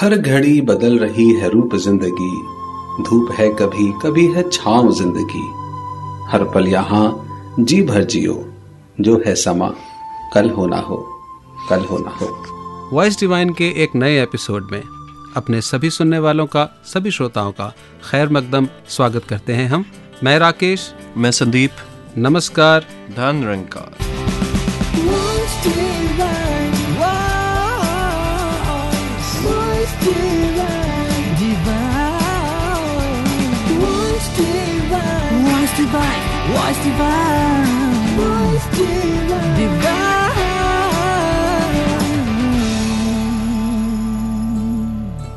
हर घड़ी बदल रही है रूप ज़िंदगी। धूप है कभी कभी है छांव ज़िंदगी। हर पल यहाँ जी भर जियो जो है समा कल होना हो कल होना हो। वॉइस डिवाइन के एक नए एपिसोड में अपने सभी सुनने वालों का सभी श्रोताओं का खैर मकदम स्वागत करते हैं हम। मैं राकेश। मैं संदीप। नमस्कार। धन रंगकार। Divine, divine, divine, divine, divine, divine, divine.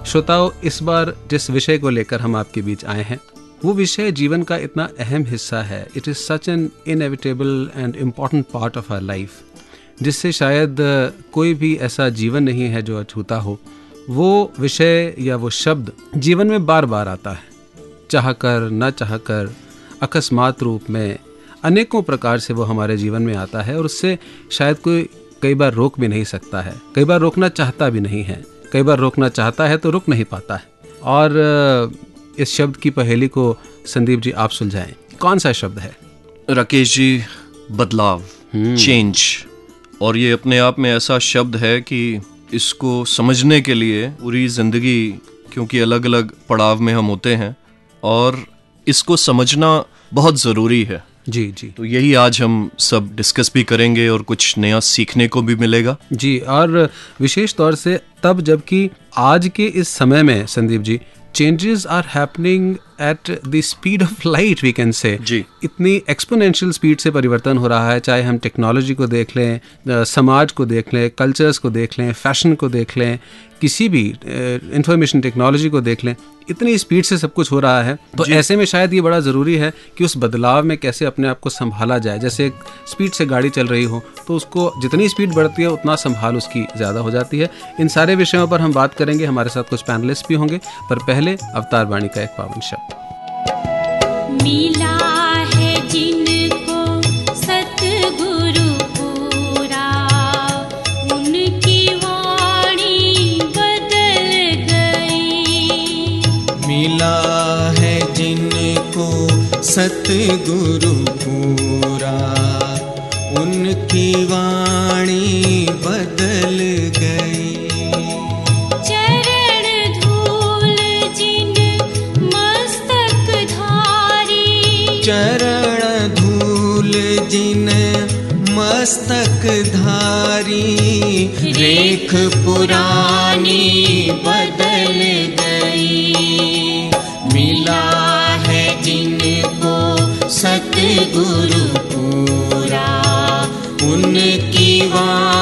श्रोताओं इस बार जिस विषय को लेकर हम आपके बीच आए हैं वो विषय जीवन का इतना अहम हिस्सा है it is such an inevitable and important part of our life जिससे शायद कोई भी ऐसा जीवन नहीं है जो अछूता हो वो विषय या वो शब्द जीवन में बार बार आता है। चाह कर न चाह कर अकस्मात रूप में अनेकों प्रकार से वो हमारे जीवन में आता है और उससे शायद कोई कई बार रोक भी नहीं सकता है। कई बार रोकना चाहता भी नहीं है। कई बार रोकना चाहता है तो रुक नहीं पाता है। और इस शब्द की पहेली को संदीप जी आप सुलझाएँ। कौन सा शब्द है? राकेश जी बदलाव चेंज और ये अपने आप में ऐसा शब्द है कि इसको समझने के लिए पूरी ज़िंदगी क्योंकि अलग अलग पड़ाव में हम होते हैं और इसको समझना बहुत ज़रूरी है। जी जी। तो यही आज हम सब डिस्कस भी करेंगे और कुछ नया सीखने को भी मिलेगा। जी और विशेष तौर से तब जबकि आज के इस समय में Sandeep ji changes are happening at the speed of light we can say. इतनी एक्सपोनेंशियल स्पीड से परिवर्तन हो रहा है चाहे हम टेक्नोलॉजी को देख लें समाज को देख लें कल्चर्स को देख लें फ़ैशन को देख लें किसी भी इंफॉर्मेशन टेक्नोलॉजी को देख लें इतनी स्पीड से सब कुछ हो रहा है। तो ऐसे में शायद ये बड़ा ज़रूरी है कि उस बदलाव में कैसे अपने आप को संभाला जाए। जैसे एक स्पीड से गाड़ी चल रही हो तो उसको जितनी स्पीड बढ़ती है उतना संभाल उसकी ज़्यादा हो जाती है। इन सारे विषयों पर हम बात करेंगे। हमारे साथ कुछ पैनलिस्ट भी होंगे। पर पहले अवतार वाणी का एक पावन शब्द। सतगुरु पूरा। उनकी वाणी मस्तक धारी रेख पुरानी बदल गई। मिला है जिनको सतगुरु पूरा उनकी वाणी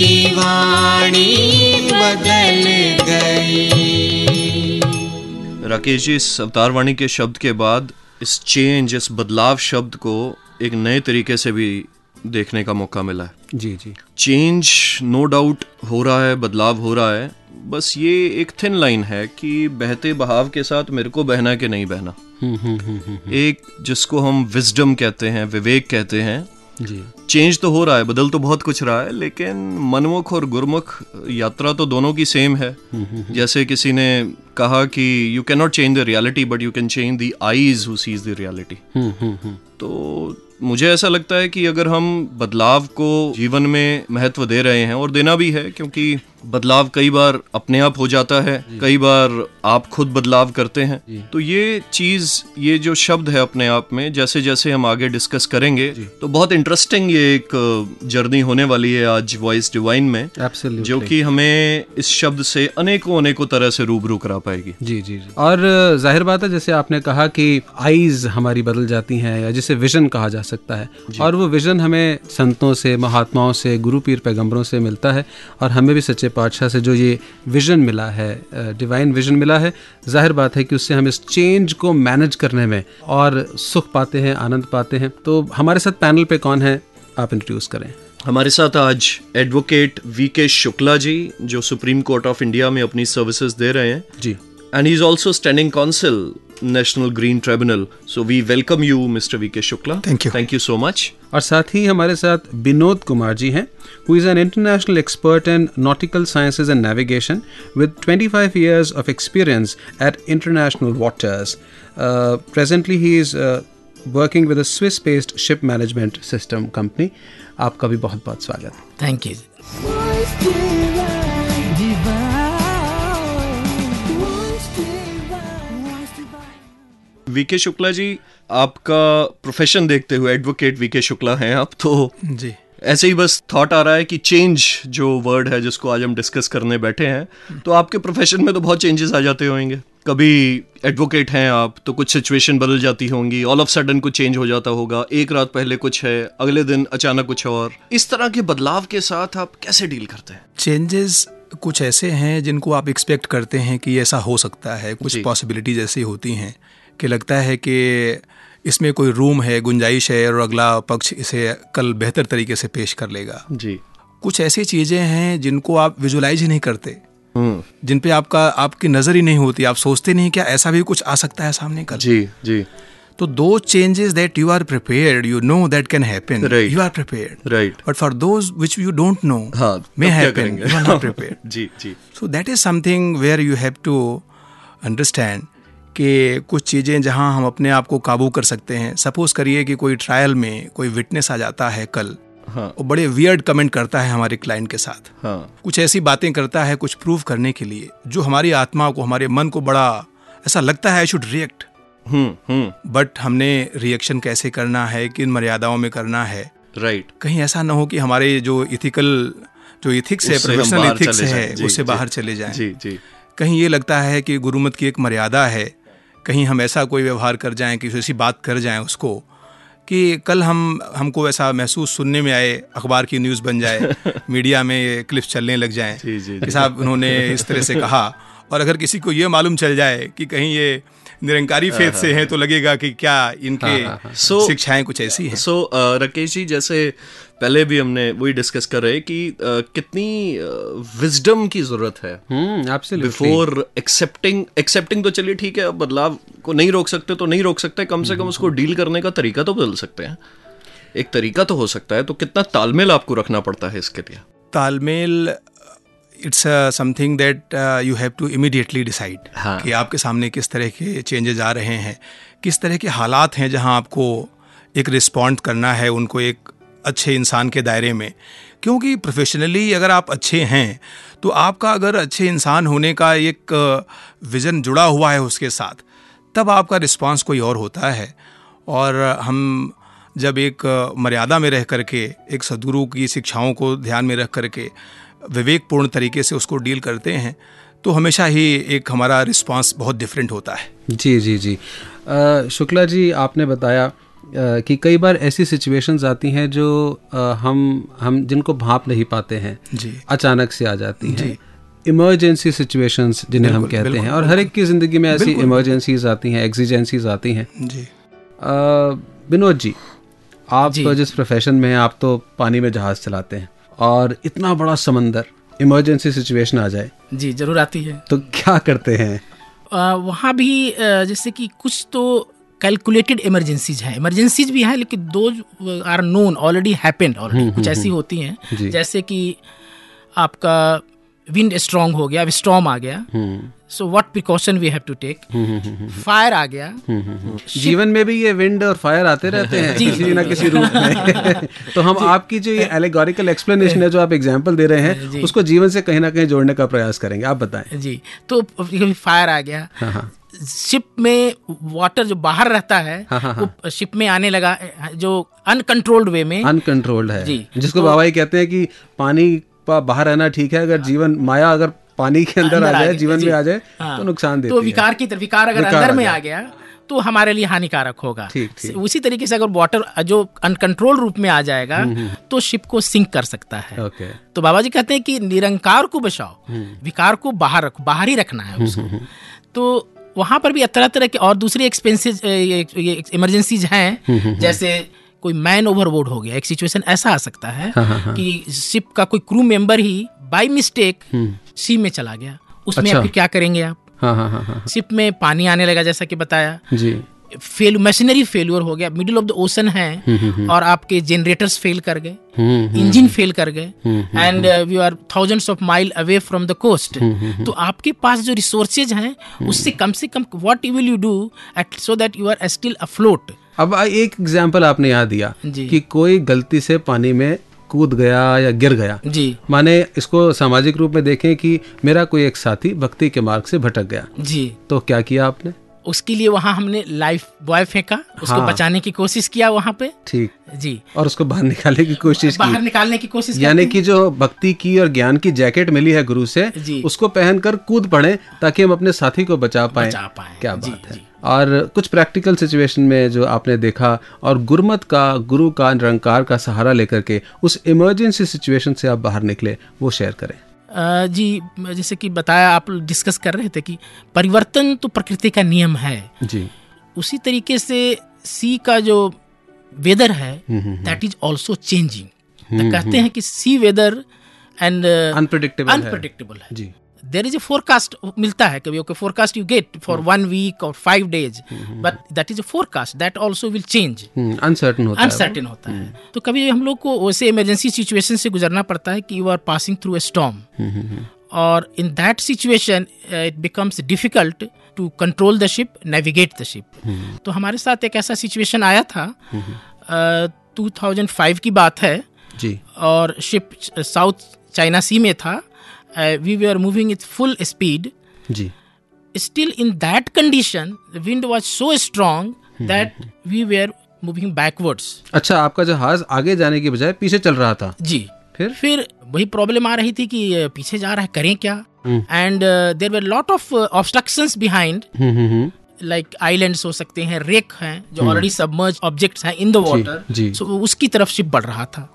उनकी वाणी बदल गई। राकेश जी इस अवतार वाणी के शब्द के बाद इस चेंज इस बदलाव शब्द को एक नए तरीके से भी देखने का मौका मिला है। जी जी। चेंज नो डाउट हो रहा है बदलाव हो रहा है। बस ये एक थिन लाइन है कि बहते बहाव के साथ मेरे को बहना कि नहीं बहना। हम्म हम्म हम्म हम्म, एक जिसको हम विजडम कहते हैं विवेक कहते हैं जी। चेंज तो हो रहा है बदल तो बहुत कुछ रहा है लेकिन मनमुख और गुरमुख यात्रा तो दोनों की सेम है। जैसे किसी ने कहा कि you can not change the reality but you can change the eyes who sees the reality हम्म हम्म हम्म। तो मुझे ऐसा लगता है कि अगर हम बदलाव को जीवन में महत्व दे रहे हैं और देना भी है क्योंकि बदलाव कई बार अपने आप हो जाता है कई बार आप खुद बदलाव करते हैं। तो ये चीज़ ये जो शब्द है अपने आप में जैसे जैसे हम आगे डिस्कस करेंगे तो बहुत इंटरेस्टिंग ये एक जर्नी होने वाली है आज वॉइस डिवाइन में Absolutely. जो कि हमें इस शब्द से अनेकों अनेकों तरह से रूबरू करा पाएगी। जी जी जी। और ज़ाहिर बात है जैसे आपने कहा कि आईज हमारी बदल जाती हैं या जिसे विजन कहा जा सकता है और वो विजन हमें संतों से महात्माओं से गुरु पीर पैगम्बरों से मिलता है और हमें भी सच्चे पातशाह से जो ये विजन मिला है डिवाइन विजन मिला है ज़ाहिर बात है कि उससे हम इस चेंज को मैनेज करने में और सुख पाते हैं आनंद पाते हैं। तो हमारे साथ पैनल पे कौन है? आप इंट्रोड्यूस करें। हमारे साथ आज advocate we K Shukla ji जो सुप्रीम कोर्ट ऑफ़ इंडिया में अपनी सर्विसेज़ दे रहे हैं। जी। And he is also standing standing national green tribunal so we welcome you mister V K Shukla thank you thank you so much और साथ ही हमारे साथ विनोद कुमार जी हैं who is an international expert in nautical sciences and navigation with 25 five years of experience at international waters presently he is working with Swiss based ship management system company आपका भी बहुत बहुत स्वागत thank you V K Shukla ji आपका profession देखते हुए advocate VK Shukla हैं आप तो जी। ऐसे ही बस थॉट आ रहा है कि चेंज जो वर्ड है जिसको आज हम डिस्कस करने बैठे हैं तो आपके प्रोफेशन में तो बहुत चेंजेस आ जाते होंगे। कभी एडवोकेट हैं आप तो कुछ सिचुएशन बदल जाती होंगी ऑल ऑफ़ सडन कुछ चेंज हो जाता होगा एक रात पहले कुछ है अगले दिन अचानक कुछ और। इस तरह के बदलाव के साथ आप कैसे डील करते हैं? चेंजेस कुछ ऐसे हैं जिनको आप एक्सपेक्ट करते हैं कि ऐसा हो सकता है कुछ पॉसिबिलिटीज ऐसी होती हैं। कि लगता है कि इसमें कोई रूम है गुंजाइश है और अगला पक्ष इसे कल बेहतर तरीके से पेश कर लेगा। जी। कुछ ऐसी चीज़ें हैं जिनको आप विजुलाइज ही नहीं करते। हम्म। जिन पे आपका आपकी नज़र ही नहीं होती आप सोचते नहीं क्या ऐसा भी कुछ आ सकता है सामने कल। जी जी। तो those changes that you are prepared you know that can happen you are prepared right but for those which you don't know may happen you are not prepared ji ji. So that is something where you have to understand कि कुछ चीज़ें जहाँ हम अपने आप को काबू कर सकते हैं। सपोज़ करिए कि कोई ट्रायल में कोई विटनेस आ जाता है कल। हाँ। वो बड़े वियर्ड कमेंट करता है हमारे क्लाइंट के साथ। हाँ। कुछ ऐसी बातें करता है कुछ प्रूव करने के लिए जो हमारी आत्मा को हमारे मन को बड़ा ऐसा लगता है I should react hmm hmm. But हमने रिएक्शन कैसे करना है किन मर्यादाओं में करना है? Right right. कहीं ऐसा ना हो कि हमारे जो इथिकल जो इथिक्स है प्रोफेशनल इथिक्स है। उससे बाहर चले जाएँ। जी जी। कहीं ये लगता है कि गुरुमत की एक मर्यादा है कहीं हम ऐसा कोई व्यवहार कर जाएँ कि ऐसी बात कर जाएँ उसको कि कल हम हमको ऐसा महसूस सुनने में आए अखबार की न्यूज़ बन जाए मीडिया में क्लिप्स चलने लग जाएँ। जी, जी, कि साहब उन्होंने इस तरह से कहा। और अगर किसी को ये मालूम चल जाए कि कहीं ये निरंकारी फेथ से हैं तो लगेगा कि क्या इनके So- शिक्षाएँ कुछ ऐसी हैं। सो राकेश जी जैसे पहले भी हमने वही डिस्कस कर रहे कि uh, कितनी विजडम की ज़रूरत है। हम्म बिफोर एक्सेप्टिंग एक्सेप्टिंग तो चलिए ठीक है अब बदलाव को नहीं रोक सकते तो नहीं रोक सकते कम से कम उसको डील करने का तरीका तो बदल सकते हैं। एक तरीका तो हो सकता है तो कितना तालमेल आपको रखना पड़ता है इसके लिए? तालमेल it's something that you have to immediately decide. कि आपके सामने किस तरह के चेंजेज आ रहे हैं किस तरह के हालात हैं जहाँ आपको एक रिस्पॉन्ड करना है उनको एक अच्छे इंसान के दायरे में क्योंकि प्रोफेशनली अगर आप अच्छे हैं तो आपका अगर अच्छे इंसान होने का एक विज़न जुड़ा हुआ है उसके साथ तब आपका रिस्पांस कोई और होता है और हम जब एक मर्यादा में रह करके एक सदगुरु की शिक्षाओं को ध्यान में रख करके विवेकपूर्ण तरीके से उसको डील करते हैं तो हमेशा ही एक हमारा रिस्पांस बहुत डिफरेंट होता है। जी जी जी। शुक्ला जी आपने बताया कि कई बार ऐसी सिचुएशंस आती हैं जो हम हम जिनको भाप नहीं पाते हैं जी। अचानक से आ जाती हैं। इमरजेंसी सिचुएशंस जिन्हें हम कहते हैं और हर एक की ज़िंदगी में ऐसी इमरजेंसीज आती हैं एग्जिजेंसीज आती हैं। जी। विनोद जी आप तो जिस प्रोफेशन में हैं आप तो पानी में जहाज़ चलाते हैं। और इतना बड़ा समंदर इमरजेंसी सिचुएशन आ जाए। जी ज़रूर आती है। तो क्या करते हैं? आ, वहाँ भी जैसे कि कुछ तो कैलकुलेटेड इमरजेंसीज हैं। इमरजेंसीज भी हैं लेकिन those are known already happened already कुछ ऐसी होती जी। हैं जैसे कि आपका विंड स्ट्रांग हो गया स्ट्रॉम आ गया। So what precaution we have to take fire आ गया। जीवन में भी ये विंड और फायर आते रहते हैं किसी ना किसी रूप में। तो हम आपकी जो ये एलेगोरिकल एक्सप्लेनेशन है जो आप एग्जांपल दे रहे हैं उसको जीवन से कहीं ना कहीं जोड़ने का प्रयास करेंगे। आप बताएँ। जी। तो फायर आ गया। हाँ, शिप में वाटर जो बाहर रहता है हाँ, वो शिप में आने लगा जो अनकंट्रोल्ड वे में। अनकंट्रोल्ड है। जी। जिसको बाबा जी कहते हैं कि पानी बाहर रहना ठीक है अगर जीवन माया अगर पानी के अंदर आ अंदर आ जाए जीवन। में आ जाए हाँ, तो नुकसान देती तो विकार की तरफ़ विकार अगर अंदर में आ गया तो हमारे लिए हानिकारक होगा। ठीक, ठीक। उसी तरीके से अगर वाटर जो अनकंट्रोल रूप में आ जाएगा हम्म, तो शिप को सिंक कर सकता है। ओके। तो बाबा जी कहते हैं कि निरंकार को बचाओ हम्म। विकार को बाहर रखो बाहर ही रखना है उसको। तो वहाँ पर भी तरह तरह के और दूसरी एक्सपेंसेस इमरजेंसीज हम्म, हैं जैसे कोई मैन ओवरबोर्ड हो गया एक सिचुएशन ऐसा आ सकता है हाँ, कि शिप का कोई क्रू मेंबर ही बाय मिस्टेक सी में चला गया। उसमें हम्म। अच्छा। क्या करेंगे आप? हाँ हाँ हाँ हाँ। शिप में पानी आने लगा जैसा कि बताया। जी। फेल मशीनरी फेल्योर हो गया। मिडिल ऑफ़ द ओशन है और आपके जनरेटर्स फेल कर गए। हम्म इंजन फेल कर गए। And you are thousands of mile away from the coast तो आपके पास जो रिसोर्सेज हैं उससे कम से कम what will you do at so that you are still afloat अब एक एग्ज़ाम्पल आपने याद दिया। कि कोई गलती से पानी में कूद गया या गिर गया। जी। माने इसको सामाजिक रूप में देखें कि मेरा कोई एक साथी भक्ति के मार्ग से भटक गया। जी। तो क्या किया आपने? उसके लिए वहाँ हमने लाइफ बॉय फेंका। उसको हाँ। बचाने की कोशिश किया वहाँ पे। ठीक। जी। और उसको बाहर निकालने की कोशिश बाहर निकालने की कोशिश यानी कि जो भक्ति की और ज्ञान की जैकेट मिली है गुरु से जी। उसको पहनकर कूद पड़े ताकि हम अपने साथी को बचा पाए। बचा पाएँ। क्या जी, बात है। जी। और कुछ प्रैक्टिकल सिचुएशन में जो आपने देखा और गुरमत का गुरु का निरंकार का सहारा लेकर के उस इमरजेंसी सिचुएशन से आप बाहर निकले वो शेयर करें। जी जैसे कि बताया आप डिस्कस कर रहे थे कि परिवर्तन तो प्रकृति का नियम है। जी। उसी तरीके से सी का जो वेदर है दैट इज़ ऑल्सो चेंजिंग कहते हैं कि सी वेदर एंड है। अनप्रडिक्टेबल है। जी। देर इज़ ए फोरकास्ट मिलता है कभी okay forecast you get for one week और five days but that is a forecast that also will change uncertain होता है। अनसर्टेन होता है। तो कभी हम लोग को वैसे इमरजेंसी सिचुएशन से गुजरना पड़ता है कि you are passing through a storm और in that situation it becomes difficult to control the ship navigate the ship तो हमारे साथ एक ऐसा सिचुएशन आया था। टू थाउज़ेंड फाइव की बात है। जी। और शिप साउथ चाइना सी में था। We we are moving it full speed ji. Still in that condition the wind was so strong that we were moving backwards. अच्छा आपका जहाज़ आगे जाने की बजाय पीछे चल रहा था। जी। फिर? फिर वही प्रॉब्लम आ रही थी कि अ, पीछे जा रहा है करें क्या? And there were lot of obstructions behind like islands हो सकते हैं रेक हैं जो ऑलरेडी सबमर्ज ऑब्जेक्ट्स हैं इन द वाटर। सो उसकी तरफ़ शिप बढ़ रहा था।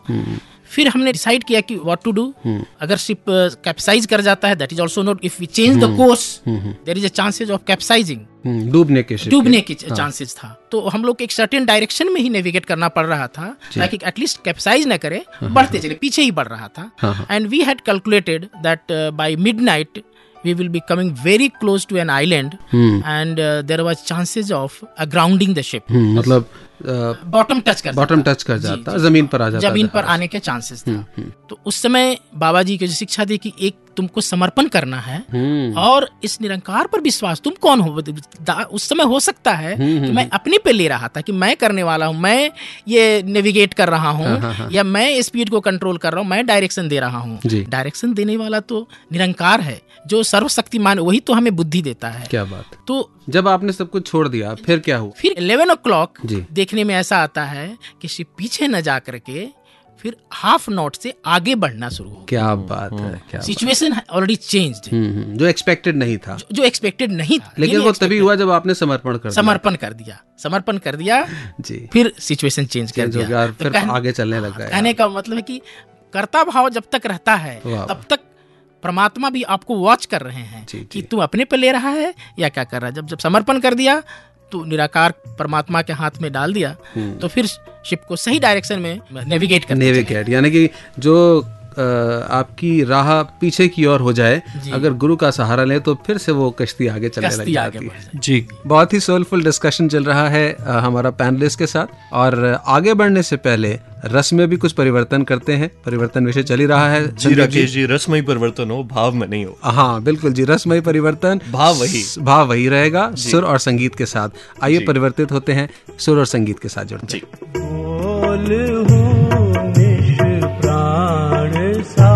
फिर हमने डिसाइड किया कि व्हाट टू डू अगर शिप कैप्साइज कर जाता है that is also not if we change the course there is a chances of capsizing डूबने के शिप डूबने की। चांसेस था। तो हम लोग एक सर्टेन डायरेक्शन में ही नेविगेट करना पड़ रहा था ताकि एटलीस्ट कैप्साइज ना करे बढ़ते चले पीछे ही बढ़ रहा था। And we had calculated that by midnight we will be coming very close to an island hmm. and uh, there was chances of uh, grounding the ship hmm, मतलब बॉटम टच कर बॉटम टच कर जाता ज़मीन पर आ जाता ज़मीन पर आने के चांसेस था तो उस समय बाबा जी की जो शिक्षा दी कि एक तुमको समर्पण करना है और इस निरंकार पर विश्वास तुम कौन हो? उस समय हो सकता है कि मैं अपने पे ले रहा था कि मैं करने वाला हूँ मैं ये नेविगेट कर रहा हूँ या मैं स्पीड को कंट्रोल कर रहा हूँ मैं डायरेक्शन दे रहा हूँ। डायरेक्शन देने वाला तो निरंकार है जो सर्वशक्तिमान वही तो हमें बुद्धि देता है। क्या बात। तो जब आपने सब कुछ छोड़ दिया फिर क्या हुआ? फिर 11 ओ क्लॉक देखने में ऐसा आता है कि पीछे न जा करके फिर हाफ़ नॉट से आगे बढ़ना शुरू हो क्या बात है क्या situation already changed hmm, hmm, जो एक्सपेक्टेड नहीं था। जो एक्सपेक्टेड नहीं था लेकिन वो तभी हुआ जब आपने समर्पण कर दिया। समर्पण कर दिया समर्पण कर दिया जी। फिर सिचुएशन चेंज कर दिया। तो फिर आगे चलने लग गया। कहने का मतलब है कि कर्ता भाव जब तक रहता है तब तक परमात्मा भी आपको वॉच कर रहे हैं जी, कि जी। तू अपने पे ले रहा है या क्या कर रहा है। जब जब समर्पण कर दिया तो निराकार परमात्मा के हाथ में डाल दिया हम्म। तो फिर शिप को सही डायरेक्शन में नेविगेट कर नेविगेट यानी कि जो आपकी राह पीछे की ओर हो जाए अगर गुरु का सहारा ले तो फिर से वो कश्ती आगे चलने लग जाती है। जी। बहुत ही सोलफुल डिस्कशन चल रहा है हमारा पैनलिस्ट के साथ। और आगे बढ़ने से पहले रस में भी कुछ परिवर्तन करते हैं। परिवर्तन विषय चल ही रहा है जी राकेश जी रसमयी परिवर्तन हो भाव में नहीं हो। हाँ बिल्कुल जी रसमय परिवर्तन। भाव वही। भाव वही रहेगा सुर और संगीत के साथ। आइए परिवर्तित होते हैं सुर और संगीत के साथ जुड़ते हैं। सा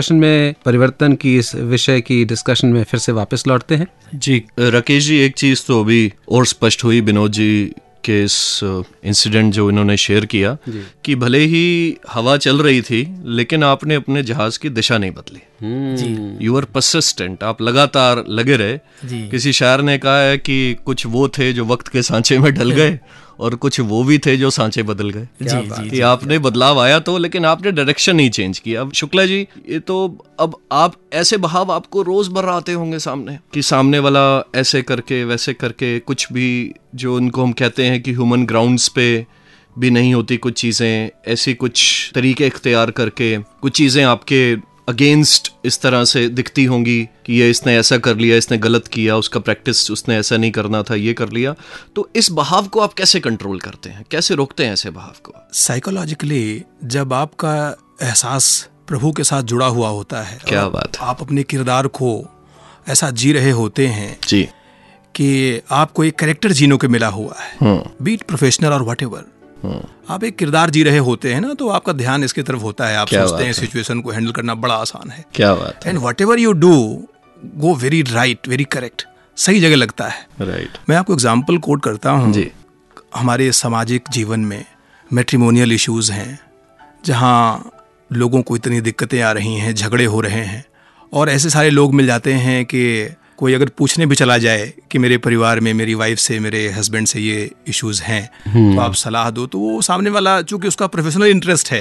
डिस्कशन में परिवर्तन की इस विषय की डिस्कशन में फिर से वापस लौटते हैं। जी। राकेश जी एक चीज़ तो अभी और स्पष्ट हुई विनोद जी के इस इंसिडेंट जो इन्होंने शेयर किया कि भले ही हवा चल रही थी लेकिन आपने अपने जहाज़ की दिशा नहीं बदली। यू आर परसिस्टेंट आप लगातार लगे रहे। किसी शायर ने कहा है कि कुछ वो थे जो वक्त के सांचे में ढल गए। और कुछ वो भी थे जो सांचे बदल गए। जी जी कि आपने बदलाव आया तो लेकिन आपने डायरेक्शन नहीं चेंज किया अब शुक्ला जी ये तो अब आप ऐसे बहाव आपको रोज़मर्रा आते होंगे सामने कि सामने वाला ऐसे करके वैसे करके कुछ भी जो उनको हम कहते हैं कि ह्यूमन ग्राउंड्स पे भी नहीं होती कुछ चीज़ें ऐसी कुछ तरीके इख्तियार करके कुछ चीज़ें आपके अगेंस्ट इस तरह से दिखती होंगी कि ये इसने ऐसा कर लिया इसने गलत किया उसका प्रैक्टिस उसने ऐसा नहीं करना था ये कर लिया। तो इस बहाव को आप कैसे कंट्रोल करते हैं? कैसे रोकते हैं ऐसे बहाव को? साइकोलॉजिकली जब आपका एहसास प्रभु के साथ जुड़ा हुआ होता है क्या बात है। आप अपने किरदार को ऐसा जी रहे होते हैं जी। कि आपको एक करेक्टर जीने को मिला हुआ है। बीट प्रोफेशनल और वट आप एक किरदार जी रहे होते हैं ना तो आपका ध्यान इसकी तरफ़ होता है। आप सोचते हैं सिचुएशन को हैंडल करना बड़ा आसान है। क्या बात and whatever you do go very right very correct सही जगह लगता है। राइट मैं आपको एग्ज़ाम्पल कोट करता हूँ। जी। हमारे सामाजिक जीवन में मेट्रीमोनियल इश्यूज़ हैं जहाँ लोगों को इतनी दिक्कतें आ रही हैं झगड़े हो रहे हैं और ऐसे सारे लोग मिल जाते हैं कि कोई अगर पूछने भी चला जाए कि मेरे परिवार में मेरी वाइफ से मेरे हस्बैंड से ये इश्यूज़ हैं तो आप सलाह दो तो वो सामने वाला चूँकि उसका प्रोफेशनल इंटरेस्ट है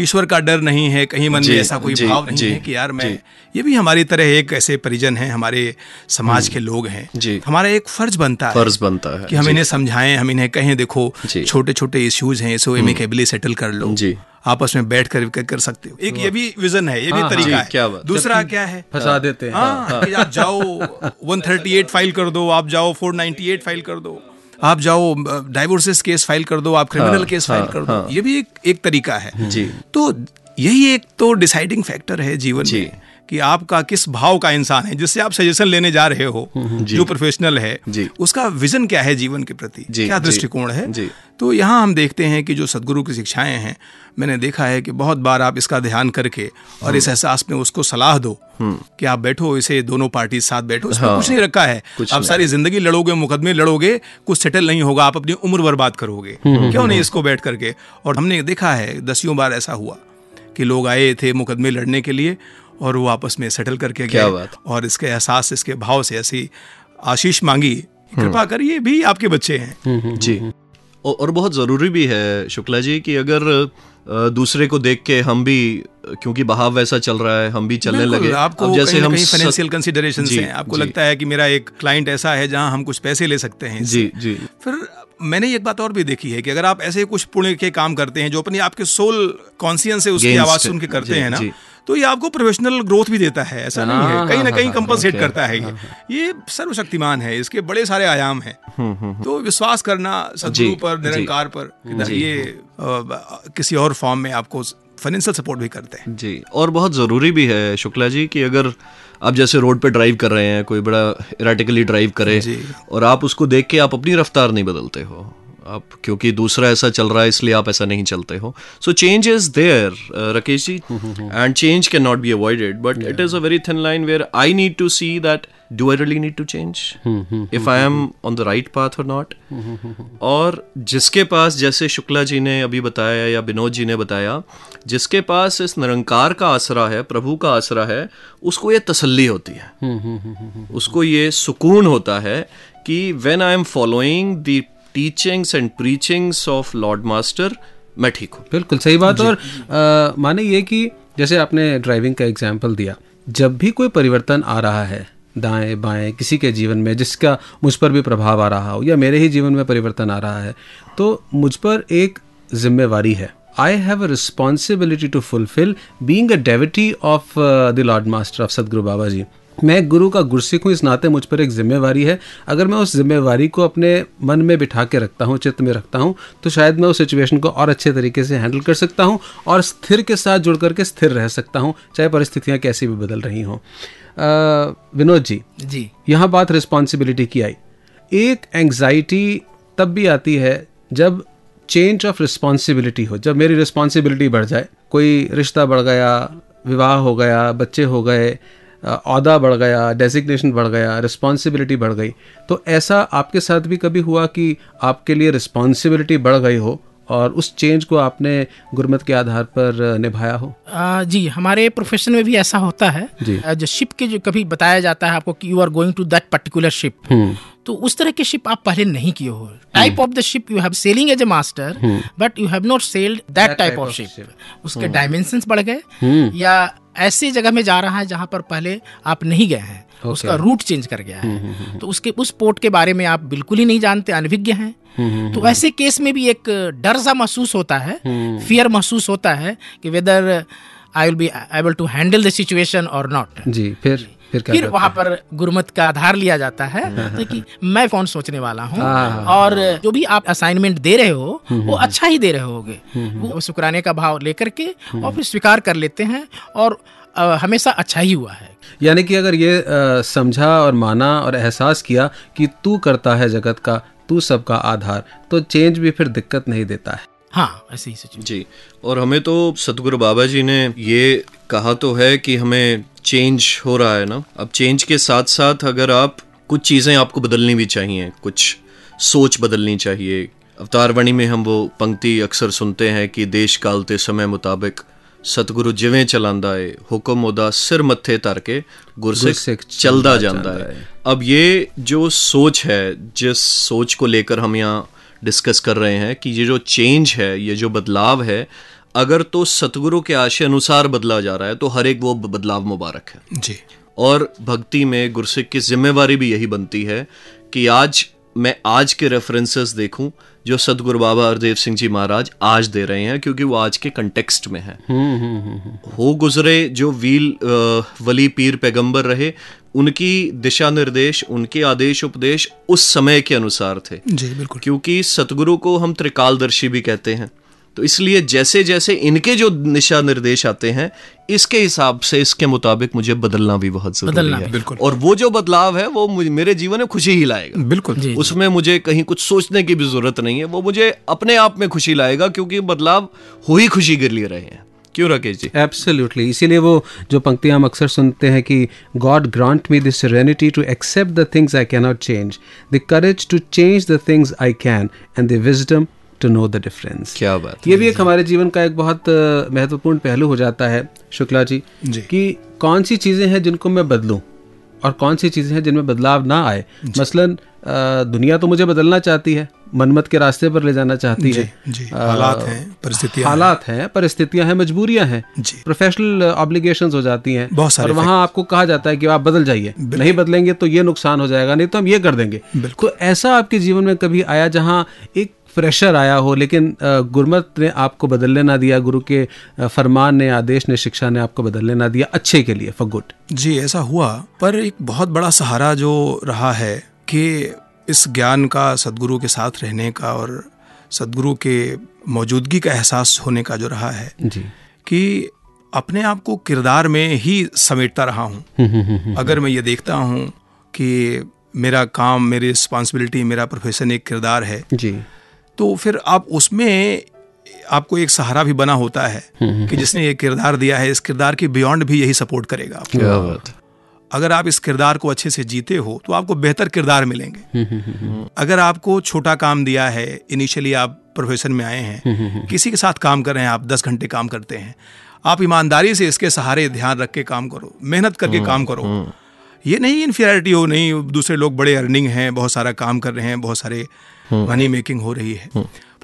ईश्वर का डर नहीं है कहीं मन में ऐसा कोई भाव नहीं है कि यार मैं ये भी हमारी तरह एक ऐसे परिजन हैं हमारे समाज के लोग हैं। हमारा एक फ़र्ज़ बनता है फ़र्ज़ बनता है। कि हम इन्हें समझाएँ हम इन्हें कहें देखो छोटे छोटे इश्यूज़ हैं इसको एमिकेबली सेटल कर लो। जी। आपस में बैठ कर कर, कर सकते हो। एक ये भी विजन है ये भी हाँ, तरीका जी, है। क्या दूसरा क्या है? फंसा देते हैं। हाँ हाँ, आप जाओ 138 फ़ाइल कर दो आप जाओ 498 फ़ाइल कर दो। आप जाओ डाइवोर्सेस केस फ़ाइल कर दो आप क्रिमिनल हाँ, केस फ़ाइल हाँ, कर दो। हाँ। ये भी एक एक तरीका है। जी। तो यही एक तो डिसाइडिंग फैक्टर है जीवन जी। में। कि आपका किस भाव का इंसान है जिससे आप सजेशन लेने जा रहे हो जो प्रोफेशनल है। उसका विजन क्या है जीवन के प्रति? क्या दृष्टिकोण है। तो यहाँ हम देखते हैं कि जो सदगुरु की शिक्षाएँ हैं मैंने देखा है कि बहुत बार आप इसका ध्यान करके और इस एहसास में उसको सलाह दो कि आप बैठो इसे दोनों पार्टी साथ बैठो इसमें हाँ, कुछ नहीं रखा है। आप सारी ज़िंदगी लड़ोगे मुकदमे लड़ोगे कुछ सेटल नहीं होगा आप अपनी उम्र बर्बाद करोगे। क्यों नहीं इसको बैठ करके? और हमने देखा है दसियों बार ऐसा हुआ कि लोग आए थे मुकदमे लड़ने के लिए और वो आपस में सेटल करके गए और इसके एहसास इसके भाव से ऐसी आशीष मांगी कृपा करिए भी आपके बच्चे हैं। जी। और बहुत ज़रूरी भी है शुक्ला जी कि अगर दूसरे को देख के हम भी क्योंकि बहाव वैसा चल रहा है हम भी चलने लगे। आपको अब जैसे कहीं हम फाइनेंशियल कंसिडरेशन हैं। आपको जी। लगता है कि मेरा एक क्लाइंट ऐसा है जहाँ हम कुछ पैसे ले सकते हैं जी जी। फिर मैंने एक बात और भी देखी है कि अगर आप ऐसे कुछ पुण्य के काम करते हैं जो अपनी आपके सोल कॉन्सियंस से उसकी आवाज़ सुन के करते हैं ना तो ये आपको प्रोफेशनल ग्रोथ भी देता है ऐसा नहीं है? हाँ, कहीं ना हाँ, कहीं हाँ, कंपनसेट करता है ये। ये सर्वशक्तिमान है इसके बड़े सारे आयाम हैं। तो विश्वास करना सदगुरु पर निरंकार पर ये किसी और फॉर्म में आपको फाइनेंशियल सपोर्ट भी करते हैं। जी और बहुत ज़रूरी भी है शुक्ला जी कि अगर आप जैसे रोड पे ड्राइव कर रहे हैं कोई बड़ा इराटिकली ड्राइव करे और आप उसको देख के आप अपनी रफ्तार नहीं बदलते हो। आप क्योंकि दूसरा ऐसा चल रहा है इसलिए आप ऐसा नहीं चलते हो। So change is there Rakesh ji and change can not be avoided but it is a very thin line where I need to see that do I really need to change if I am on the right path or not और जिसके पास जैसे शुक्ला जी ने अभी बताया या विनोद जी ने बताया जिसके पास इस निरंकार का आसरा है प्रभु का आसरा है उसको ये तसल्ली होती है। उसको ये सुकून होता है कि when I am following the teachings and preachings of lord master मैं ठीक हूँ। बिल्कुल सही बात और आ, माने ये कि जैसे आपने ड्राइविंग का एग्ज़ाम्पल दिया जब भी कोई परिवर्तन आ रहा है दाएँ बाएँ किसी के जीवन में जिसका मुझ पर भी प्रभाव आ रहा हो या मेरे ही जीवन में परिवर्तन आ रहा है तो मुझ पर एक जिम्मेवारी है। I have a responsibility to fulfil being a devotee of the lord master of Satguru Baba ji मैं गुरु का गुरसिख हूँ इस नाते मुझ पर एक जिम्मेवारी है। अगर मैं उस जिम्मेवारी को अपने मन में बिठा के रखता हूँ चित्त में रखता हूँ तो शायद मैं उस सिचुएशन को और अच्छे तरीके से हैंडल कर सकता हूँ और स्थिर के साथ जुड़ करके स्थिर रह सकता हूँ चाहे परिस्थितियाँ कैसी भी बदल रही हों। विनोद जी। जी। यहाँ बात रिस्पॉन्सिबिलिटी की आई। एक एंग्जाइटी तब भी आती है जब चेंज ऑफ़ रिस्पॉन्सिबिलिटी हो जब मेरी रिस्पॉन्सिबिलिटी बढ़ जाए। कोई रिश्ता बढ़ गया विवाह हो गया बच्चे हो गए अ, औहदा बढ़ गया डेजिग्नेशन बढ़ गया रिस्पॉन्सिबिलिटी बढ़ गई। तो ऐसा आपके साथ भी कभी हुआ कि आपके लिए रिस्पॉन्सिबिलिटी बढ़ गई हो और उस चेंज को आपने गुरमत के आधार पर निभाया हो? आ, जी हमारे प्रोफेशन में भी ऐसा होता है। जी। जो शिप के जो कभी बताया जाता है आपको कि you are going to that particular ship तो उस तरह के शिप आप पहले नहीं किए हो। Type of the ship you have sailing as a master but you have not sailed that type of ship उसके डायमेंशंस बढ़ गए या ऐसी जगह में जा रहा है जहाँ पर पहले आप नहीं गए हैं। Okay. उसका रूट चेंज कर गया है। तो उसके उस पोर्ट के बारे में आप बिल्कुल ही नहीं जानते अनभिज्ञ हैं। तो ऐसे केस में भी एक डर सा महसूस होता है फियर महसूस होता है कि whether I will be able to handle the situation or not जी फिर? फिर फिर वहाँ पर गुरुमत का आधार लिया जाता है तो कि मैं कौन सोचने वाला हूँ। हाँ। और जो भी आप असाइनमेंट दे रहे हो वो अच्छा ही दे रहे होगे। वो शुक्राने का भाव लेकर के और फिर स्वीकार कर लेते हैं और हमेशा अच्छा ही हुआ है। यानी कि अगर ये समझा और माना और एहसास किया कि तू करता है जगत का तू सबका आधार तो चेंज भी फिर दिक्कत नहीं देता है। हाँ ऐसे ही सिचुएशन जी और हमें तो सतगुरु बाबा जी ने ये कहा तो है कि हमें चेंज हो रहा है ना अब चेंज के साथ साथ अगर आप कुछ चीज़ें आपको बदलनी भी चाहिए कुछ सोच बदलनी चाहिए अवतारवाणी में हम वो पंक्ति अक्सर सुनते हैं कि देश काल ते समय मुताबिक सतगुरु ਜਿਵੇਂ ਚਲਾਉਂਦਾ ਏ ਹੁਕਮ ਉਹਦਾ ਸਿਰ ਮੱਥੇ ਧਰ ਕੇ ਗੁਰਸਿੱਖ गुरसिख चलता चलता जाता जाता है अब ये जो सोच है जिस सोच को लेकर हम यहाँ डिस्कस कर रहे हैं कि ये जो चेंज है ये जो बदलाव है अगर तो सतगुरु के आशय अनुसार बदला जा रहा है तो हर एक वो बदलाव मुबारक है। जी। और भक्ति में गुरसिख की जिम्मेवारी भी यही बनती है कि आज मैं आज के रेफरेंसेस देखूँ जो सदगुरु बाबा हरदेव सिंह जी महाराज आज दे रहे हैं क्योंकि वो आज के कंटेक्स्ट में है। हो गुजरे जो वील वली पीर पैगंबर रहे उनकी दिशा निर्देश उनके आदेश उपदेश उस समय के अनुसार थे। जी बिल्कुल। क्योंकि सतगुरु को हम त्रिकालदर्शी भी कहते हैं। तो इसलिए जैसे जैसे इनके जो दिशा निर्देश आते हैं इसके हिसाब से इसके मुताबिक मुझे बदलना भी बहुत ज़रूरी बदलना है। बिल्कुल। और वो जो बदलाव है वो मुझे- मेरे जीवन में खुशी ही लाएगा। बिल्कुल। जी उसमें मुझे कहीं कुछ सोचने की भी ज़रूरत नहीं है वो मुझे अपने आप में खुशी लाएगा क्योंकि बदलाव हो ही खुशी के लिए रहे हैं। क्यों राकेश जी? एब्सोल्युटली इसीलिए वो जो पंक्तियाँ हम अक्सर सुनते हैं कि God grant me this serenity to accept the things I cannot change the courage to change the things I can and the wisdom to know the difference क्या बात ये भी एक हमारे जीवन का एक बहुत महत्वपूर्ण पहलू हो जाता है शुक्ला जी जी। कि कौन सी चीज़ें हैं जिनको मैं बदलूं और कौन सी चीज़ें हैं जिनमें बदलाव ना आए। मसलन दुनिया तो मुझे बदलना चाहती है मनमत के रास्ते पर ले जाना चाहती जी, है। जी। हालात हैं परिस्थितियाँ हैं। हालात हैं परिस्थितियाँ हैं मजबूरियाँ हैं। प्रोफेशनल ऑब्लिगेशंस हो जाती हैं बहुत सारे और वहाँ आपको कहा जाता है कि आप बदल जाइए। नहीं बदलेंगे तो ये नुकसान हो जाएगा नहीं तो हम ये कर देंगे। तो ऐसा आपके जीवन में कभी आया जहाँ एक प्रेशर आया हो लेकिन गुरमत ने आपको बदलने ना दिया गुरु के फरमान ने आदेश ने शिक्षा ने आपको बदलने ना दिया अच्छे के लिए फॉर गुड जी ऐसा हुआ पर एक बहुत बड़ा सहारा जो रहा है कि इस ज्ञान का सदगुरु के साथ रहने का और सदगुरु के मौजूदगी का एहसास होने का जो रहा है जी। कि अपने आप को किरदार में ही समेटता रहा हूँ। अगर मैं ये देखता हूँ कि मेरा काम मेरी रिस्पॉन्सिबिलिटी मेरा प्रोफेशन एक किरदार है जी। तो फिर आप उसमें आपको एक सहारा भी बना होता है कि जिसने ये किरदार दिया है इस किरदार के बियॉन्ड भी यही सपोर्ट करेगा आपको। अगर आप इस किरदार को अच्छे से जीते हो तो आपको बेहतर किरदार मिलेंगे। अगर आपको छोटा काम दिया है इनिशियली आप प्रोफेशन में आए हैं किसी के साथ काम कर रहे हैं आप दस घंटे काम करते हैं आप ईमानदारी से इसके सहारे ध्यान रख के काम करो मेहनत करके काम करो। ये नहीं इन्फीरियरिटी हो नहीं दूसरे लोग बड़े अर्निंग हैं बहुत सारा काम कर रहे हैं बहुत सारे मनी मेकिंग हो रही है।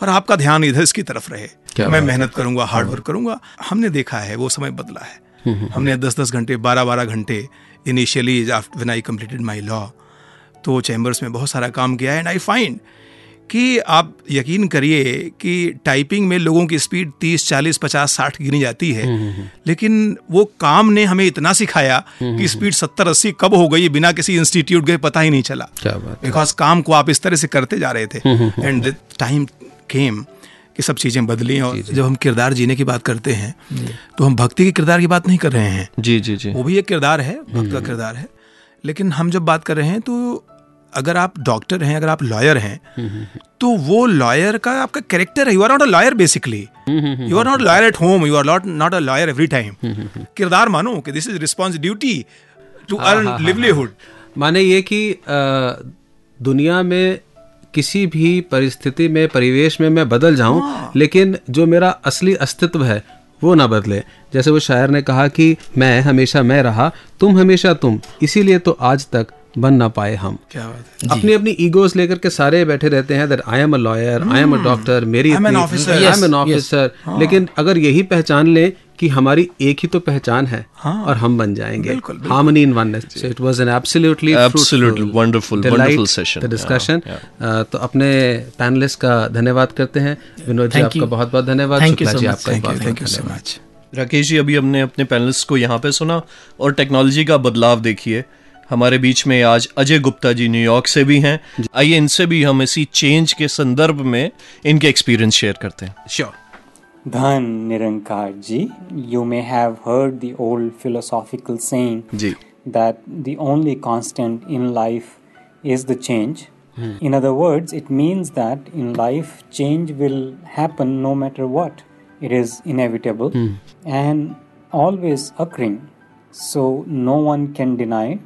पर आपका ध्यान इधर इसकी तरफ़ रहे। मैं मेहनत करूँगा हार्ड वर्क करूँगा। हमने देखा है वो समय बदला है। हमने दस दस घंटे बारह बारह घंटे initially when I completed my law तो चैम्बर्स में बहुत सारा काम किया है। एंड आई फाइंड कि आप यकीन करिए कि टाइपिंग में लोगों की स्पीड 30, 40, 50, 60 गिनी जाती है। लेकिन वो काम ने हमें इतना सिखाया कि स्पीड 70, 80 कब हो गई बिना किसी इंस्टीट्यूट गए पता ही नहीं चला। बिकॉज़ काम को आप इस तरह से करते जा रहे थे। एंड टाइम केम कि सब चीज़ें बदली और जब हम किरदार जीने की बात करते हैं तो हम भक्ति के किरदार की बात नहीं कर रहे हैं। जी जी जी। वो भी एक किरदार है भक्त का किरदार है। लेकिन हम जब बात कर रहे हैं तो अगर आप डॉक्टर हैं अगर आप लॉयर हैं तो वो लॉयर का आपका कैरेक्टर है। You are not a lawyer basically you are not lawyer at home you are not not a lawyer every time किरदार मानो कि this is response duty to earn livelihood माने ये कि दुनिया में किसी भी परिस्थिति में परिवेश में मैं बदल जाऊँ लेकिन जो मेरा असली अस्तित्व है वो ना बदले। जैसे वो शायर ने कहा कि मैं हमेशा मैं रहा तुम हमेशा तुम। इसीलिए तो आज तक बन ना पाए हम। क्या बात है। अपनी अपनी ईगोस लेकर के सारे बैठे रहते हैं that I am a lawyer I am a doctor मेरी. आई एम एन ऑफिसर लेकिन अगर यही पहचान लें कि हमारी एक ही तो पहचान है हाँ, और हम बन जाएँगे। Harmony in oneness so it was an absolutely Absolutely wonderful, wonderful session. Discussion तो अपने पैनलिस्ट का धन्यवाद करते हैं। विनोद जी आपका बहुत बहुत धन्यवाद। शुक्ला जी आपका थैंक यू बहुत thank you so much Rakesh ji अभी हमने अपने पैनलिस्ट को यहाँ पे सुना और टेक्नोलॉजी का बदलाव देखिए। हमारे बीच में आज अजय गुप्ता जी न्यूयॉर्क से भी हैं। आइए इनसे भी हम इसी चेंज के संदर्भ में इनके एक्सपीरियंस शेयर करते हैं। Sure Dhan Nirankar ji you may have heard the old philosophical saying ji. That the only constant in life is the change in other words it means that in life change will happen no matter what it is inevitable and always occurring so no one can deny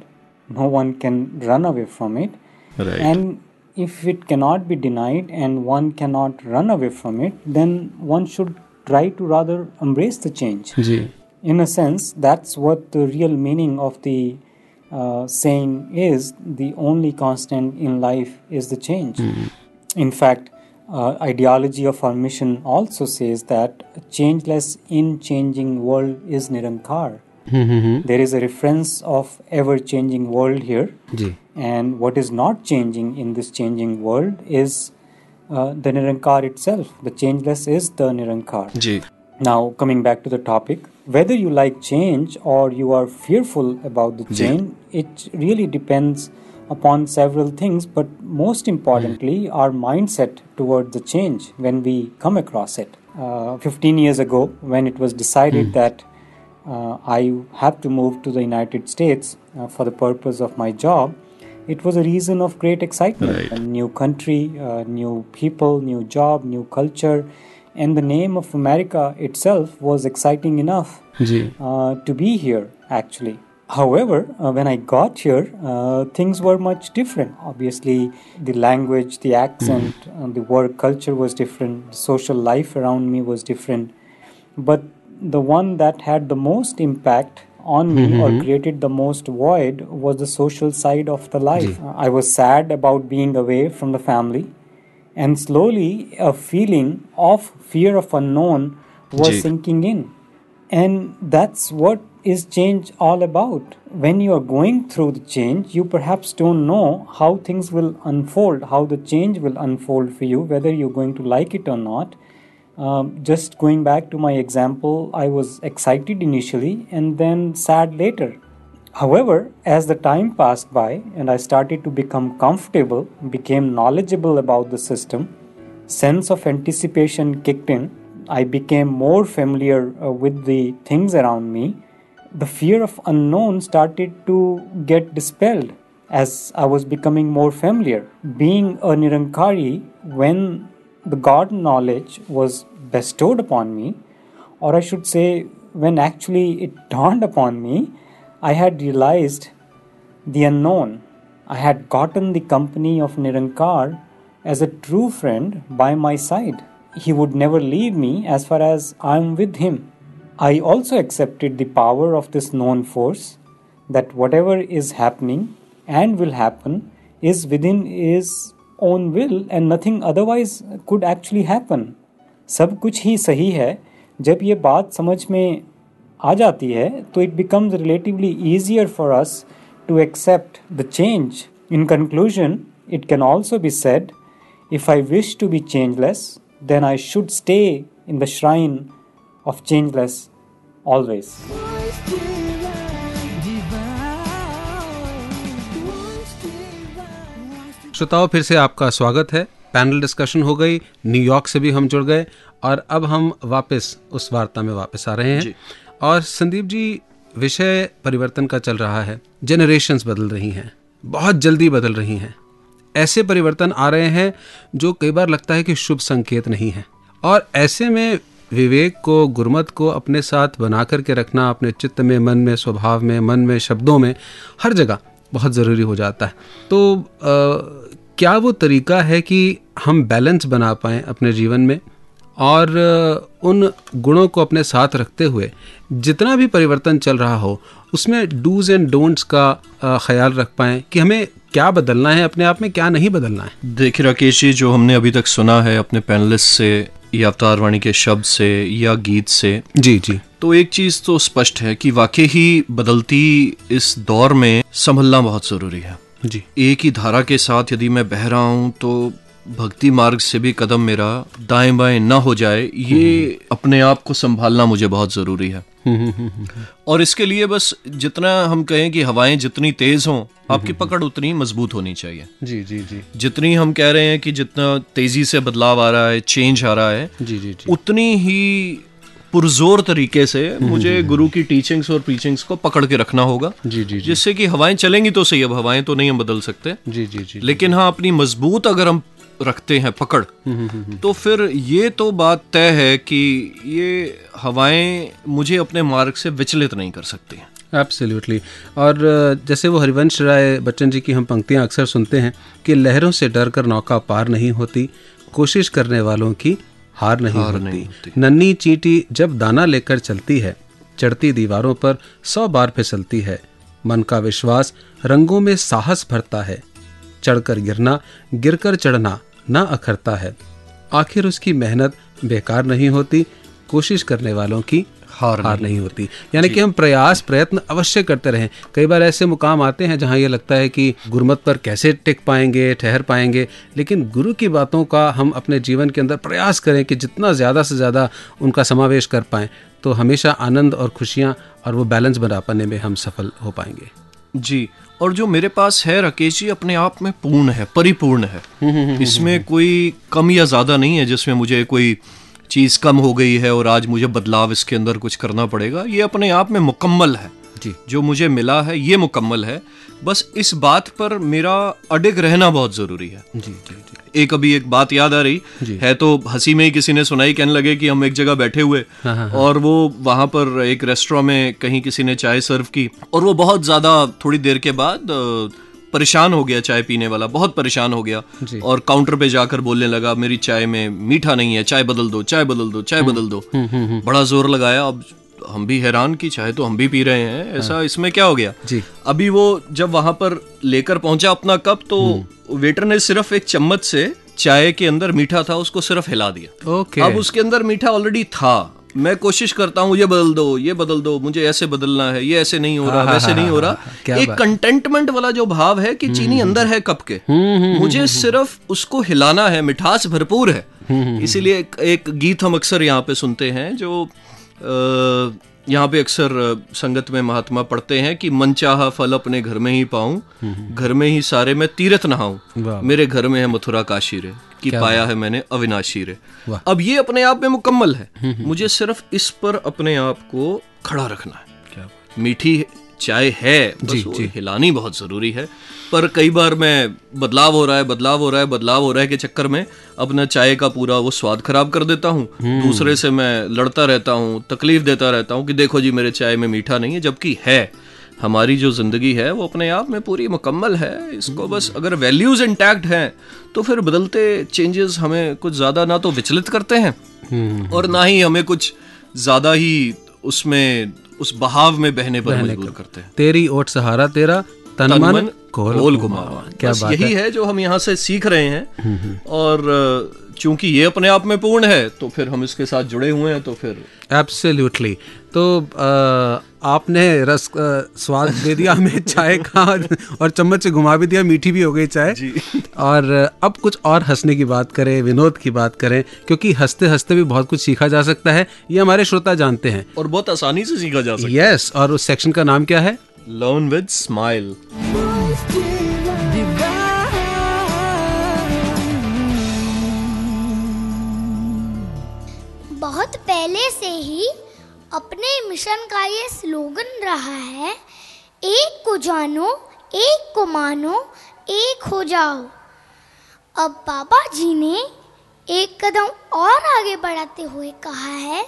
no one can run away from it. Right. And if it cannot be denied and one cannot run away from it, then one should try to rather embrace the change. जी In a sense, that's what the real meaning of the uh, saying is the only constant in life is the change. In fact, uh, ideology of our mission also says that a changeless in changing world is Nirankar. There is a reference of ever changing world here. जी And what is not changing in this changing world is uh, the Nirankar itself. The changeless is the Nirankar. जी Now, coming back to the topic, whether you like change or you are fearful about the change, it really depends upon several things, but most importantly, our mindset towards the change when we come across it. Uh, 15 years ago, when it was decided that uh, I have to move to the United States uh, for the purpose of my job, it was a reason of great excitement. Right. A new country, uh, new people, new job, new culture, and the name of America itself was exciting enough uh, to be here actually. However, uh, when I got here, uh, things were much different. Obviously, the language, the accent, uh, the work culture was different, social life around me was different. But the one that had the most impact on me or created the most void was the social side of the life. Uh, I was sad about being away from the family, and slowly a feeling of fear of unknown was Ji. sinking in. And that's what is change all about. When you are going through the change, you perhaps don't know how things will unfold, how the change will unfold for you, whether you're going to like it or not. Um, just going back to my example, I was excited initially and then sad later. However, as the time passed by and I started to become comfortable, became knowledgeable about the system, sense of anticipation kicked in. I became more familiar uh, with the things around me, the fear of unknown started to get dispelled as I was becoming more familiar. Being a Nirankari, when the God knowledge was bestowed upon me, or I should say, when actually it dawned upon me, I had realized the unknown. I had gotten the company of Nirankar as a true friend by my side. He would never leave me as far as I am with him. I also accepted the power of this known force that whatever is happening and will happen is within his own will and nothing otherwise could actually happen. सब कुछ ही सही है। जब ये बात समझ में आ जाती है तो it becomes relatively easier for us to accept the change in conclusion it can also be said if I wish to be changeless then I should stay in the shrine of changeless always. श्रोताओं, फिर से आपका स्वागत है। Panel discussion हो गई New York से भी हम जुड़ गए और अब हम वापस उस वार्ता में वापस आ रहे हैं। और संदीप जी विषय परिवर्तन का चल रहा है जनरेशन्स बदल रही हैं बहुत जल्दी बदल रही हैं। ऐसे परिवर्तन आ रहे हैं जो कई बार लगता है कि शुभ संकेत नहीं है। और ऐसे में विवेक को गुरमत को अपने साथ बना करके रखना अपने चित्त में मन में स्वभाव में मन में शब्दों में हर जगह बहुत ज़रूरी हो जाता है। तो क्या वो तरीका है कि हम बैलेंस बना पाएँ अपने जीवन में और उन गुणों को अपने साथ रखते हुए? जितना भी परिवर्तन चल रहा हो उसमें डूज एंड डोंट्स का ख्याल रख पाएँ कि हमें क्या बदलना है अपने आप में क्या नहीं बदलना है। देखिए राकेश जी जो हमने अभी तक सुना है अपने पैनलिस्ट से या अवतार वाणी के शब्द से या गीत से जी जी। तो एक चीज़ तो स्पष्ट है कि वाकई ही बदलती इस दौर में संभलना बहुत ज़रूरी है। जी। एक ही धारा के साथ यदि मैं बह रहा हूँ तो भक्ति मार्ग से भी कदम मेरा दाएँ बाएँ ना हो जाए ये अपने आप को संभालना मुझे बहुत ज़रूरी है। और इसके लिए बस जितना हम कहें कि हवाएँ जितनी तेज हों आपकी पकड़ उतनी मज़बूत होनी चाहिए। जी जी जी। जितनी हम कह रहे हैं कि जितना तेज़ी से बदलाव आ रहा है चेंज आ रहा है जी जी जी। उतनी ही पुरजोर तरीके से मुझे गुरु की टीचिंग्स और प्रीचिंग्स को पकड़ के रखना होगा। जी जी जी। जिससे कि हवाएँ चलेंगी तो सही अब हवाएँ तो नहीं हम बदल सकते। जी जी जी लेकिन हाँ अपनी मज़बूत अगर हम रखते हैं पकड़ हम्म, तो फिर ये तो बात तय है कि ये हवाएँ मुझे अपने मार्ग से विचलित नहीं कर सकती। एब्सोल्युटली और जैसे वो हरिवंश राय बच्चन जी की हम पंक्तियाँ अक्सर सुनते हैं कि लहरों से डर कर नौका पार नहीं होती कोशिश करने वालों की हार नहीं हार होती। नहीं होती। नन्ही चींटी जब दाना लेकर चलती है चढ़ती दीवारों पर सौ बार फिसलती है। मन का विश्वास रंगों में साहस भरता है। चढ़कर गिरना गिरकर चढ़ना ना अखरता है। आखिर उसकी मेहनत बेकार नहीं होती। कोशिश करने वालों की हार हार नहीं होती। यानी कि हम प्रयास प्रयत्न अवश्य करते रहें। कई बार ऐसे मुकाम आते हैं जहाँ ये लगता है कि गुरमत पर कैसे टिक पाएँगे ठहर पाएँगे लेकिन गुरु की बातों का हम अपने जीवन के अंदर प्रयास करें कि जितना ज़्यादा से ज़्यादा उनका समावेश कर पाएँ तो हमेशा आनंद और खुशियाँ और वो बैलेंस बना पाने में हम सफल हो पाएँगे। जी और जो मेरे पास है राकेश जी अपने आप में पूर्ण है परिपूर्ण है। इसमें कोई कम या ज़्यादा नहीं है जिसमें मुझे कोई चीज़ कम हो गई है और आज मुझे बदलाव इसके अंदर कुछ करना पड़ेगा ये अपने आप में मुकम्मल है। जी। जो मुझे मिला है ये मुकम्मल है। बस इस बात पर मेरा अडिग रहना बहुत ज़रूरी है। जी जी जी। एक अभी एक बात याद आ रही। है तो हँसी में ही किसी ने सुनाई कहने लगे कि हम एक जगह बैठे हुए हाँ, हाँ, और वो वहाँ पर एक रेस्टोरेंट में कहीं किसी ने चाय सर्व की और वो बहुत ज़्यादा थोड़ी देर के बाद परेशान हो गया चाय पीने वाला बहुत परेशान हो गया। और काउंटर पे जाकर बोलने लगा मेरी चाय में मीठा नहीं है चाय बदल दो चाय बदल दो चाय बदल दो। बड़ा ज़ोर लगाया। अब हम भी हैरान की चाय तो हम भी पी रहे हैं ऐसा इसमें क्या हो गया? जी। अभी वो जब वहाँ पर लेकर पहुँचा अपना कप तो वेटर ने सिर्फ़ एक चम्मच से चाय के अंदर मीठा था उसको सिर्फ़ हिला दिया। ओके। अब उसके अंदर मीठा ऑलरेडी था। मैं कोशिश करता हूँ ये बदल दो ये बदल दो मुझे ऐसे बदलना है ये ऐसे नहीं हो रहा हाँ, वैसे हाँ, नहीं हो हाँ, रहा। एक कंटेंटमेंट वाला जो भाव है कि चीनी अंदर है कप के। मुझे सिर्फ़ उसको हिलाना है मिठास भरपूर है। इसीलिए एक, एक गीत हम अक्सर यहाँ पे सुनते हैं जो यहाँ पे अक्सर संगत में महात्मा पढ़ते हैं कि मन चाह फल अपने घर में ही पाऊँ घर में ही सारे मैं तीर्थ नहाऊं। मेरे घर में है मथुरा काशी रे कि पाया है मैंने अविनाशी रे। अब ये अपने आप में मुकम्मल है। मुझे सिर्फ़ इस पर अपने आप को खड़ा रखना है। मीठी चाय है जी, जी। हिलानी बहुत ज़रूरी है पर कई बार मैं बदलाव हो रहा है बदलाव हो रहा है बदलाव हो रहा है के चक्कर में अपना चाय का पूरा वो स्वाद खराब कर देता हूँ हम्म। दूसरे से मैं लड़ता रहता हूँ तकलीफ़ देता रहता हूँ कि देखो जी मेरे चाय में मीठा नहीं है जबकि है हमारी जो ज़िंदगी है वो अपने आप में पूरी मुकम्मल है इसको बस अगर वैल्यूज़ इंटैक्ट हैं तो फिर बदलते चेंजेस हमें कुछ ज़्यादा ना तो विचलित करते हैं हम्म। और ना ही हमें कुछ ज़्यादा ही उसमें उस बहाव में बहने पर मजबूर करते हैं। तेरी ओट सहारा तेरा तन मन कोल घुमावा। क्या बात यही है। है जो हम यहाँ से सीख रहे हैं। और चूँकि ये अपने आप में पूर्ण है तो फिर हम इसके साथ जुड़े हुए हैं तो फिर एब्सोल्युटली तो अ, आपने रस अ, स्वाद दे दिया हमें चाय का और चम्मच से घुमा भी दिया मीठी भी हो गई चाय। और अब कुछ और हंसने की बात करें विनोद की बात करें क्योंकि हँसते हँसते भी बहुत कुछ सीखा जा सकता है ये हमारे श्रोता जानते हैं। और बहुत आसानी से सीखा जा सकता है। यस और उस सेक्शन का नाम क्या है? है लर्न विद स्माइल बहुत पहले से ही अपने मिशन का ये स्लोगन रहा है, एक को जानो, एक को मानो, एक हो जाओ। अब बाबा जी ने एक कदम और आगे बढ़ाते हुए कहा है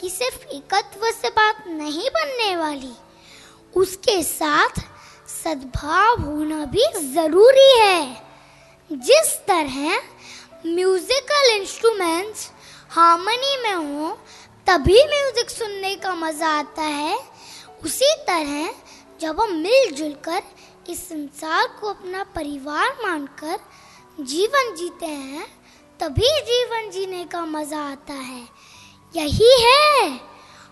कि सिर्फ़ एकत्व से बात नहीं बनने वाली, उसके साथ सद्भाव होना भी ज़रूरी है। जिस तरह म्यूजिकल इंस्ट्रूमेंट्स हार्मनी में हो तभी म्यूज़िक सुनने का मज़ा आता है। उसी तरह जब हम मिलजुल कर इस संसार को अपना परिवार मानकर जीवन जीते हैं तभी जीवन जीने का मज़ा आता है। यही है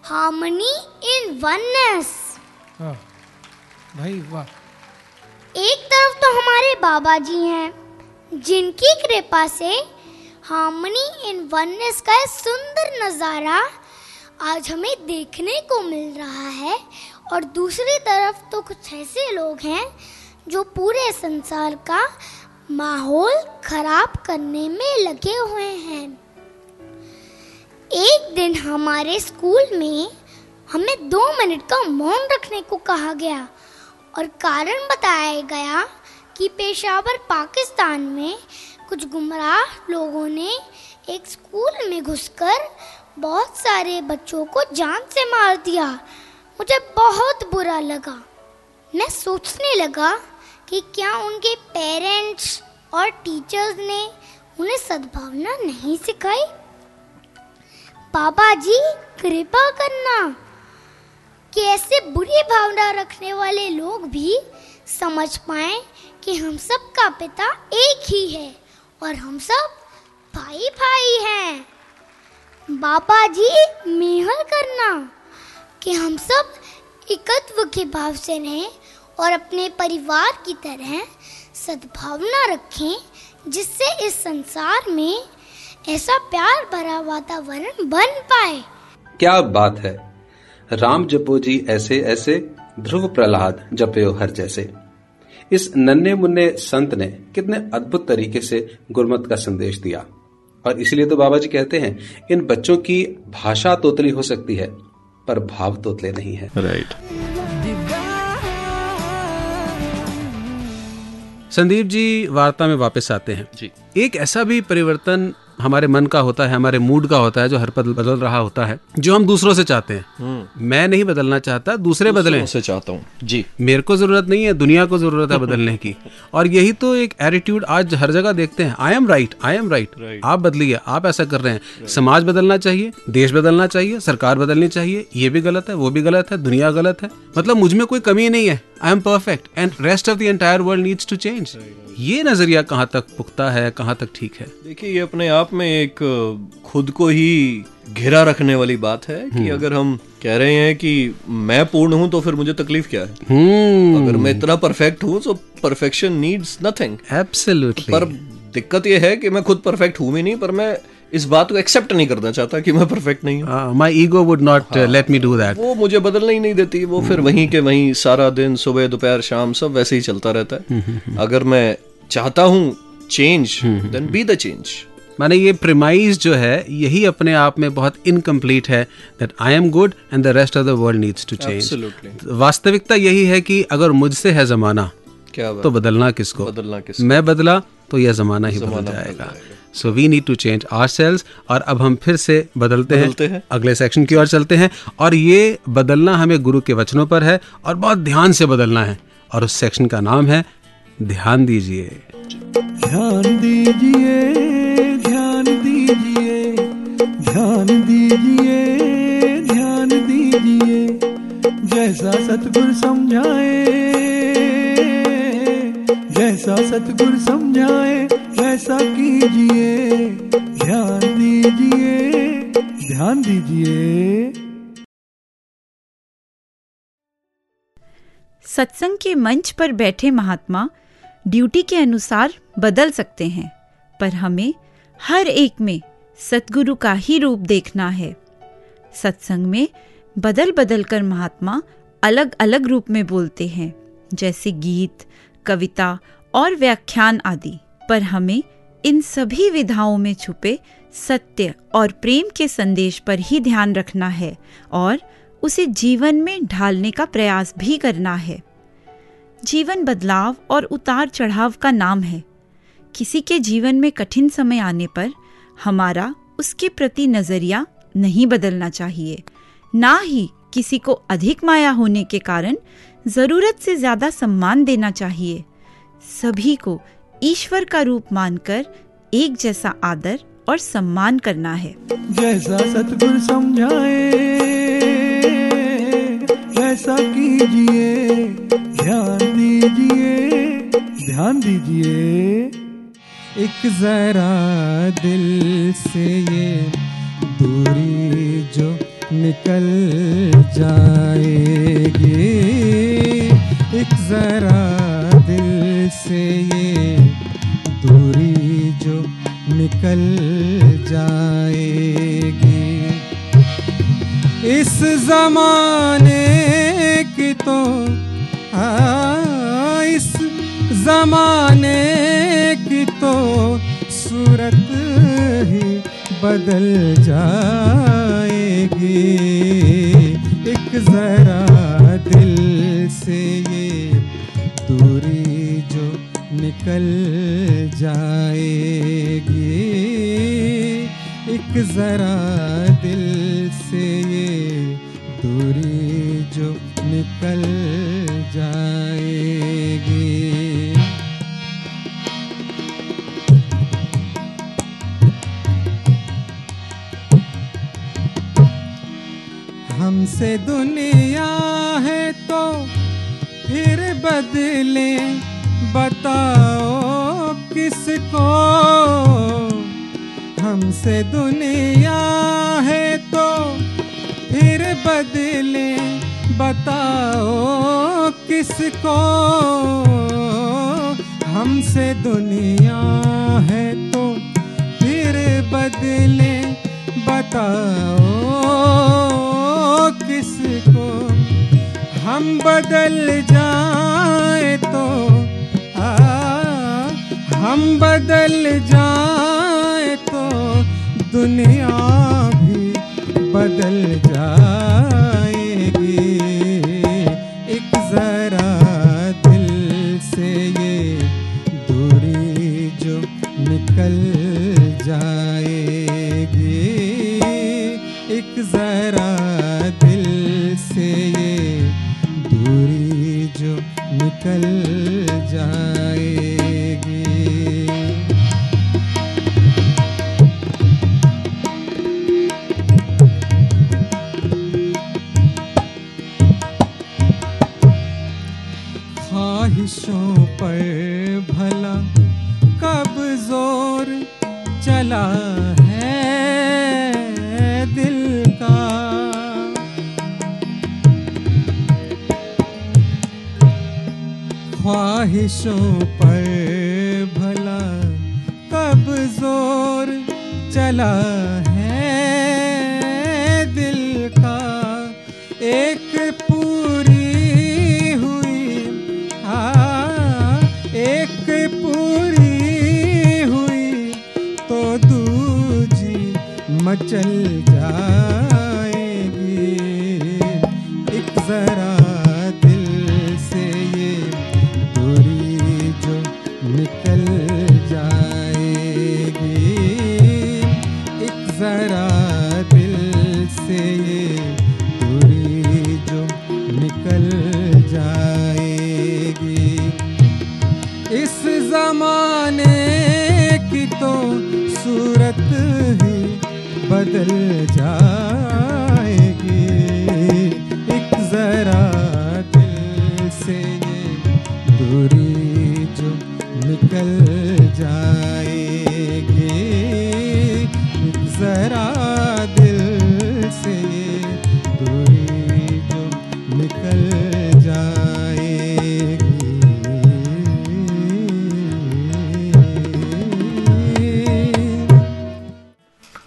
हार्मनी इन वननेस। भाई वाह। एक तरफ़ तो हमारे बाबा जी हैं जिनकी कृपा से हार्मनी इन वननेस का सुंदर नज़ारा आज हमें देखने को मिल रहा है। और दूसरी तरफ़ तो कुछ ऐसे लोग हैं जो पूरे संसार का माहौल खराब करने में लगे हुए हैं। एक दिन हमारे स्कूल में हमें दो मिनट का मौन रखने को कहा गया और कारण बताया गया कि पेशावर पाकिस्तान में कुछ गुमराह लोगों ने एक स्कूल में घुसकर बहुत सारे बच्चों को जान से मार दिया। मुझे बहुत बुरा लगा। मैं सोचने लगा कि क्या उनके पेरेंट्स और टीचर्स ने उन्हें सद्भावना नहीं सिखाई। बाबा जी, कृपा करना कि ऐसे बुरी भावना रखने वाले लोग भी समझ पाए कि हम सब का पिता एक ही है और हम सब भाई भाई हैं। बाबा जी मेहर करना कि हम सब एकत्व के भाव से रहें और अपने परिवार की तरह सद्भावना रखें, जिससे इस संसार में ऐसा प्यार भरा वातावरण बन पाए। क्या बात है? राम जपो जी ऐसे ऐसे ध्रुव प्रहलाद जपयो हर जैसे। इस नन्हे मुन्ने संत ने कितने अद्भुत तरीके से गुरमत का संदेश दिया। और इसलिए तो बाबा जी कहते हैं इन बच्चों की भाषा तोतली हो सकती है पर भाव तोतले नहीं है। राइट संदीप जी वार्ता में वापस आते हैं। जी। एक ऐसा भी परिवर्तन हमारे मन का होता है हमारे मूड का होता है जो हर पल बदल रहा होता है जो हम दूसरों से चाहते हैं। मैं नहीं बदलना चाहता दूसरे बदले। से चाहता हूँ जी। मेरे को ज़रूरत नहीं है दुनिया को ज़रूरत है बदलने की। और यही तो एक एटीट्यूड आज हर जगह देखते हैं। I am right I am right आप बदलिए आप ऐसा कर रहे हैं। समाज बदलना चाहिए देश बदलना चाहिए सरकार बदलनी चाहिए ये भी गलत है वो भी गलत है दुनिया गलत है। मतलब मुझमें कोई कमी नहीं है। I am perfect and rest of the entire world needs to change ये नज़रिया कहाँ तक पुख्ता है कहाँ तक ठीक है? देखिए ये अपने आप में एक खुद को ही घिरा रखने वाली बात है कि अगर हम कह रहे हैं कि मैं पूर्ण हूँ तो फिर मुझे तकलीफ़ क्या है? हम्म। अगर मैं इतना परफेक्ट हूँ तो परफेक्शन नीड्स नथिंग एब्सोल्युटली पर दिक्कत ये है कि मैं खुद परफेक्ट हूँ भी नहीं पर मैं इस बात को एक्सेप्ट नहीं करना चाहता कि मैं परफेक्ट नहीं हूँ। My ego would not let me do that वो मुझे बदलना ही नहीं देती वो फिर वहीं के वहीं सारा दिन सुबह दोपहर शाम सब वैसे ही चलता रहता है। अगर मैं चाहता हूँ change then be the change माने ये प्रिमाइज जो है यही अपने आप में बहुत इनकम्प्लीट है that I am good and the rest of the world needs to change वास्तविकता यही है कि अगर मुझसे है जमाना क्या तो बदलना किसको? बदलना किस मैं बदला तो यह जमाना ही बदल जाएगा। So we need to change ourselves और अब हम फिर से बदलते, बदलते हैं। हैं। अगले सेक्शन की ओर चलते हैं। और ये बदलना हमें गुरु के वचनों पर है और बहुत ध्यान से बदलना है। और उस सेक्शन का नाम है ध्यान दीजिए। ध्यान दीजिए ध्यान दीजिए ध्यान दीजिए ध्यान दीजिए। जैसा सतगुरु समझाए जैसा सतगुरु समझाए, वैसा कीजिए। ध्यान दीजिए ध्यान दीजिए। सत्संग के मंच पर बैठे महात्मा ड्यूटी के अनुसार बदल सकते हैं, पर हमें हर एक में सतगुरु का ही रूप देखना है। सत्संग में बदल बदल कर महात्मा अलग अलग रूप में बोलते हैं, जैसे गीत कविता और व्याख्यान आदि, पर हमें इन सभी विधाओं में छुपे सत्य और प्रेम के संदेश पर ही ध्यान रखना है और उसे जीवन में ढालने का प्रयास भी करना है। जीवन बदलाव और उतार चढ़ाव का नाम है। किसी के जीवन में कठिन समय आने पर हमारा उसके प्रति नज़रिया नहीं बदलना चाहिए। ना ही किसी को अधिक माया होने के कारण ज़रूरत से ज़्यादा सम्मान देना चाहिए। सभी को ईश्वर का रूप मानकर एक जैसा आदर और सम्मान करना है। जैसा सतगुरु समझाए वैसा कीजिए, ध्यान दीजिए ध्यान दीजिए। एक जरा दिल से ये दूरी जो निकल जाएगी। एक जरा दिल से ये दूरी जो निकल जाएगी। इस जमाने की तो आ, इस जमाने की तो सूरत ही बदल जाएगी। एक जरा दिल से ये निकल जाएगी। एक जरा दिल से ये दूरी जो निकल जाएगी। हमसे दुनिया है तो फिर बदले। बताओ किसको? हमसे दुनिया है तो फिर बदले बताओ किसको? हमसे दुनिया है तो फिर बदले बताओ किसको? हम बदल जाए तो हम बदल जाए तो दुनिया भी बदल जाएगी। एक जरा दिल से ये दूरी जो निकल जाएगी। एक जरा दिल से ये दूरी जो निकल जाएगी so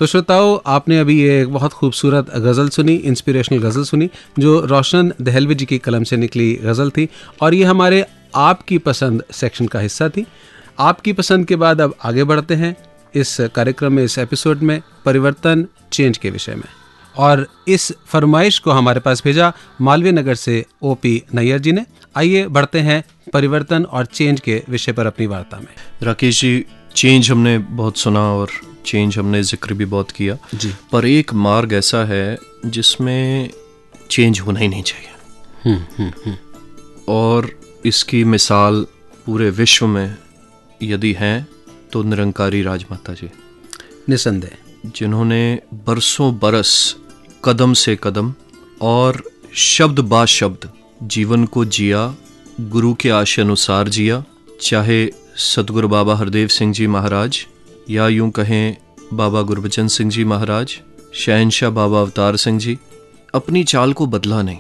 श्रोताओं आपने अभी ये बहुत खूबसूरत गज़ल सुनी इंस्पिरेशनल गज़ल सुनी, जो रोशन दहलवी जी की कलम से निकली गज़ल थी। और ये हमारे आपकी पसंद सेक्शन का हिस्सा थी। आपकी पसंद के बाद अब आगे बढ़ते हैं इस कार्यक्रम में, इस एपिसोड में, परिवर्तन चेंज के विषय में। और इस फरमाइश को हमारे पास भेजा मालवीय नगर से ओ पी नैयर जी ने। आइए बढ़ते हैं परिवर्तन और चेंज के विषय पर अपनी वार्ता में। राकेश जी चेंज हमने बहुत सुना और चेंज हमने ज़िक्र भी बहुत किया। जी। पर एक मार्ग ऐसा है जिसमें चेंज होना ही नहीं चाहिए। हम्म हम्म हम्म। और इसकी मिसाल पूरे विश्व में यदि है तो निरंकारी राजमाता जी। निसंदेह। जिन्होंने बरसों बरस कदम से कदम और शब्द बा शब्द जीवन को जिया गुरु के आशय अनुसार जिया चाहे सतगुरु बाबा हरदेव सिंह जी महाराज या यूँ कहें बाबा गुरबचन सिंह जी महाराज शहनशाह बाबा अवतार सिंह जी अपनी चाल को बदला नहीं।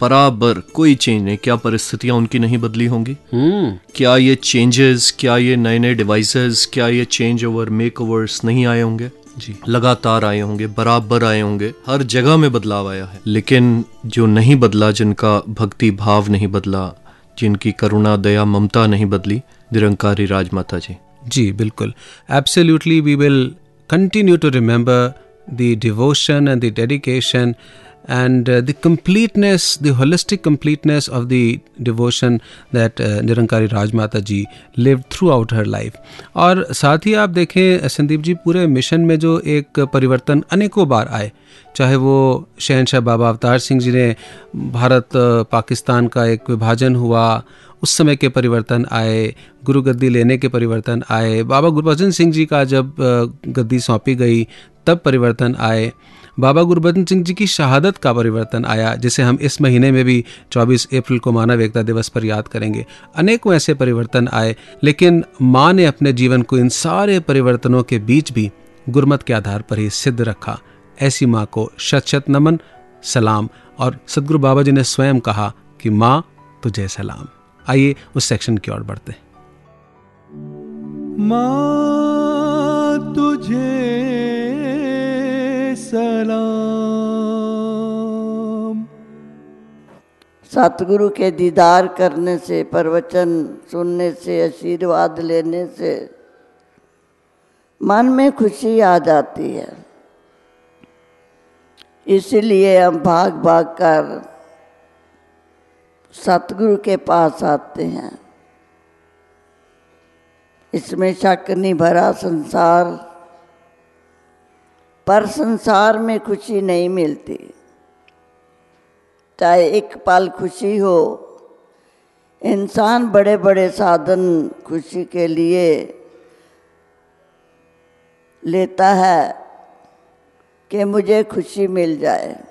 बराबर कोई चेंज नहीं। क्या परिस्थितियाँ उनकी नहीं बदली होंगी? हम्म। क्या ये चेंजेस क्या ये नए नए डिवाइसेस क्या ये चेंज ओवर मेक ओवर्स नहीं आए होंगे? जी। लगातार आए होंगे बराबर आए होंगे हर जगह में बदलाव आया है। लेकिन जो नहीं बदला जिनका भक्ति भाव नहीं बदला जिनकी करुणा दया ममता नहीं बदली निरंकारी राजमाता जी। जी बिल्कुल। Absolutely we will continue to remember the devotion and the dedication the completeness the holistic completeness of the devotion that uh, Nirankari Rajmata ji live throughout her life और साथ ही आप देखें संदीप जी पूरे मिशन में जो एक परिवर्तन अनेकों बार आए। चाहे वो शहनशाह बाबा अवतार सिंह जी ने भारत पाकिस्तान का एक विभाजन हुआ उस समय के परिवर्तन आए, गुरु गद्दी लेने के परिवर्तन आए। बाबा गुरबचन सिंह जी का जब गद्दी सौंपी गई, तब परिवर्तन आए। बाबा गुरबचन सिंह जी की शहादत का परिवर्तन आया, जिसे हम इस महीने में भी 24 अप्रैल को मानव एकता दिवस पर याद करेंगे। अनेकों ऐसे परिवर्तन आए, लेकिन माँ ने अपने जीवन को इन सारे परिवर्तनों के बीच भी गुरमत के आधार पर ही सिद्ध रखा। ऐसी माँ को शत शत नमन, सलाम। और सदगुरु बाबा जी ने स्वयं कहा कि, माँ, तुझे सलाम। आइए उस सेक्शन की ओर बढ़ते हैं। माँ तुझे सलाम। सतगुरु के दीदार करने से प्रवचन सुनने से आशीर्वाद लेने से मन में खुशी आ जाती है। इसलिए हम भाग भाग कर सतगुरु के पास आते हैं। इसमें शक नहीं भरा संसार, पर संसार में खुशी नहीं मिलती। चाहे एक पल खुशी हो, इंसान बड़े बड़े साधन खुशी के लिए लेता है कि मुझे खुशी मिल जाए।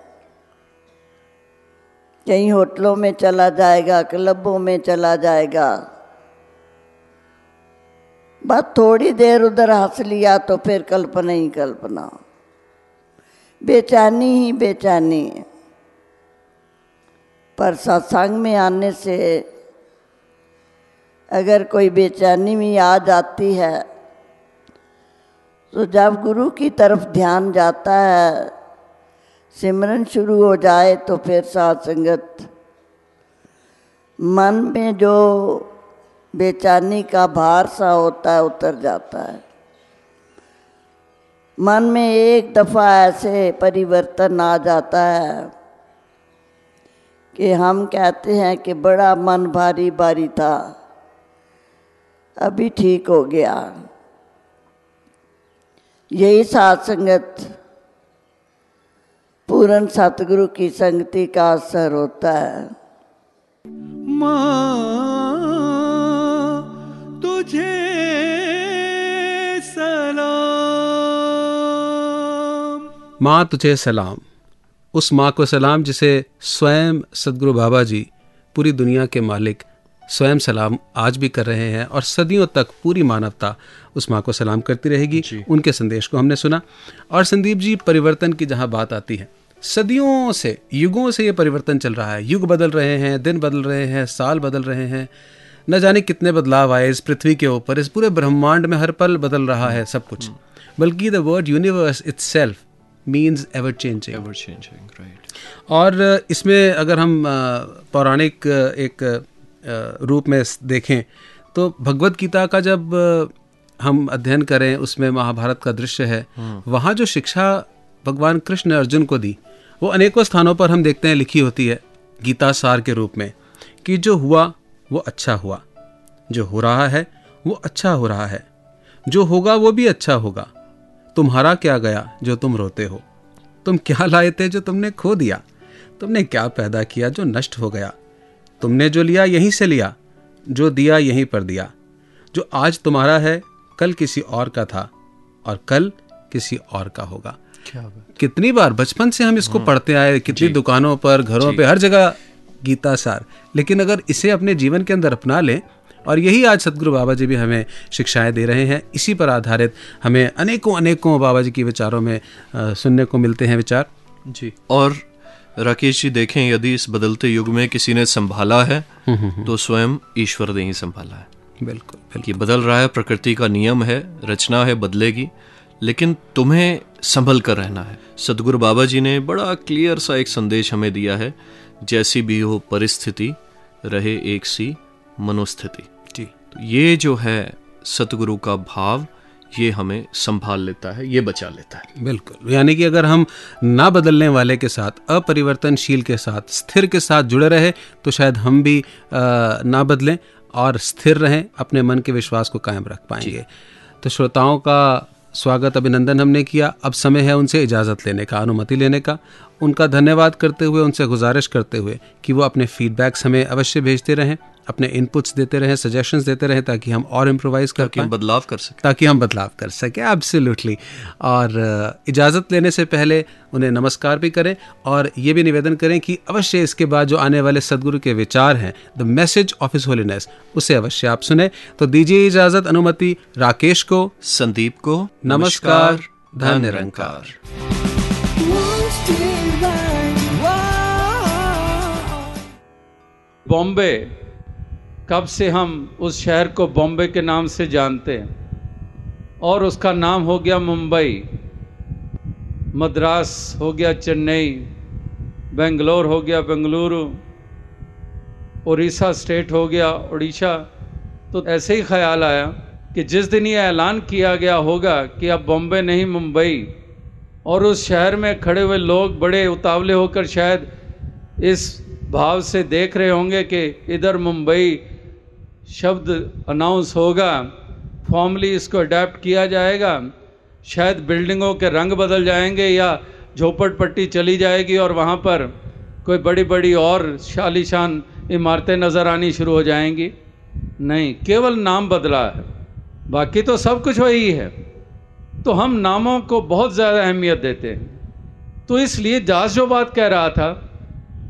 कहीं होटलों में चला जाएगा, क्लबों में चला जाएगा। बस थोड़ी देर उधर हंस लिया तो फिर कल्पना ही कल्पना। बेचैनी ही बेचैनी। पर सत्संग में आने से अगर कोई बेचैनी भी आ जाती है तो जब गुरु की तरफ़ ध्यान जाता है सिमरन शुरू हो जाए तो फिर साथ संगत। मन में जो बेचैनी का भार सा होता है, उतर जाता है। मन में एक दफ़ा ऐसे परिवर्तन आ जाता है कि हम कहते हैं कि बड़ा मन भारी भारी था, अभी ठीक हो गया। यही साथ संगत। पूर्ण सतगुरु की संगति का असर होता है। माँ तुझे सलाम। माँ तुझे सलाम। उस माँ को सलाम जिसे स्वयं सदगुरु बाबा जी पूरी दुनिया के मालिक स्वयं सलाम आज भी कर रहे हैं और सदियों तक पूरी मानवता उस माँ को सलाम करती रहेगी। उनके संदेश को हमने सुना। और संदीप जी परिवर्तन की जहाँ बात आती है सदियों से युगों से ये परिवर्तन चल रहा है। युग बदल रहे हैं दिन बदल रहे हैं साल बदल रहे हैं। न जाने कितने बदलाव आए इस पृथ्वी के ऊपर। इस पूरे ब्रह्मांड में हर पल बदल रहा है सब कुछ। बल्कि the word universe itself means ever changing ever changing right और इसमें अगर हम पौराणिक एक रूप में देखें। तो भगवत गीता का जब हम अध्ययन करें उसमें महाभारत का दृश्य है वहाँ जो शिक्षा भगवान कृष्ण ने अर्जुन को दी वो अनेकों स्थानों पर हम देखते हैं लिखी होती है गीता सार के रूप में कि जो हुआ वो अच्छा हुआ। जो हो रहा है वो अच्छा हो रहा है। जो होगा वो भी अच्छा होगा। तुम्हारा क्या गया जो तुम रोते हो? तुम क्या लाए थे जो तुमने खो दिया? तुमने क्या पैदा किया जो नष्ट हो गया? तुमने जो लिया यहीं से लिया। जो दिया यहीं पर दिया। जो आज तुम्हारा है कल किसी और का था और कल किसी और का होगा। क्या कितनी बार बचपन से हम इसको पढ़ते आए कितनी दुकानों पर घरों पे हर जगह गीता सार लेकिन अगर इसे अपने जीवन के अंदर अपना लें और यही आज सदगुरु बाबा जी भी हमें शिक्षाएँ दे रहे हैं इसी पर आधारित हमें अनेकों अनेकों बाबा जी के विचारों में सुनने को मिलते हैं विचार। जी। और राकेश जी देखें यदि इस बदलते युग में किसी ने संभाला है तो स्वयं ईश्वर ने ही संभाला है। बिल्कुल बिल्कुल। कि बदल रहा है प्रकृति का नियम है रचना है बदलेगी लेकिन तुम्हें संभल कर रहना है। सदगुरु बाबा जी ने बड़ा क्लियर सा एक संदेश हमें दिया है जैसी भी हो परिस्थिति रहे एक सी मनोस्थिति। जी। तो ये जो है सतगुरु का भाव ये हमें संभाल लेता है ये बचा लेता है। बिल्कुल। यानी कि अगर हम ना बदलने वाले के साथ अपरिवर्तनशील के साथ स्थिर के साथ जुड़े रहे तो शायद हम भी अ, ना बदलें और स्थिर रहें अपने मन के विश्वास को कायम रख पाएँगे। तो श्रोताओं का स्वागत अभिनंदन हमने किया। अब समय है उनसे इजाज़त लेने का अनुमति लेने का। उनका धन्यवाद करते हुए उनसे गुजारिश करते हुए कि वो अपने फीडबैक्स हमें अवश्य भेजते रहें। अपने इनपुट्स देते रहें सजेशंस देते रहें ताकि हम और इम्प्रोवाइज कर कि हम बदलाव कर सकें। ताकि हम बदलाव कर सकें एब्सोल्युटली और इजाज़त लेने से पहले उन्हें नमस्कार भी करें और ये भी निवेदन करें कि अवश्य इसके बाद जो आने वाले सदगुरु के विचार हैं the message of his holiness उसे अवश्य आप सुने। तो दीजिए इजाज़त अनुमति राकेश को। संदीप को। नमस्कार, धन निरंकार। बॉम्बे कब से हम उस शहर को बॉम्बे के नाम से जानते हैं? और उसका नाम हो गया मुंबई, मद्रास हो गया चेन्नई, बेंगलोर हो गया बेंगलुरु उड़ीसा स्टेट हो गया उड़ीसा तो ऐसे ही ख्याल आया कि जिस दिन ये ऐलान किया गया होगा कि अब बॉम्बे नहीं, मुंबई, और उस शहर में खड़े हुए लोग बड़े उतावले होकर शायद इस भाव से देख रहे होंगे कि इधर मुंबई शब्द अनाउंस होगा फॉर्मली इसको अडेप्ट किया जाएगा, शायद बिल्डिंगों के रंग बदल जाएँगे या झोपड़ पट्टी चली जाएगी और वहाँ पर कोई बड़ी बड़ी और शालीशान इमारतें नज़र आनी शुरू हो जाएँगी। नहीं, केवल नाम बदला है। बाकी तो सब कुछ वही है। तो हम नामों को बहुत ज़्यादा अहमियत देते हैं। तो इसलिए जास जो बात कह रहा था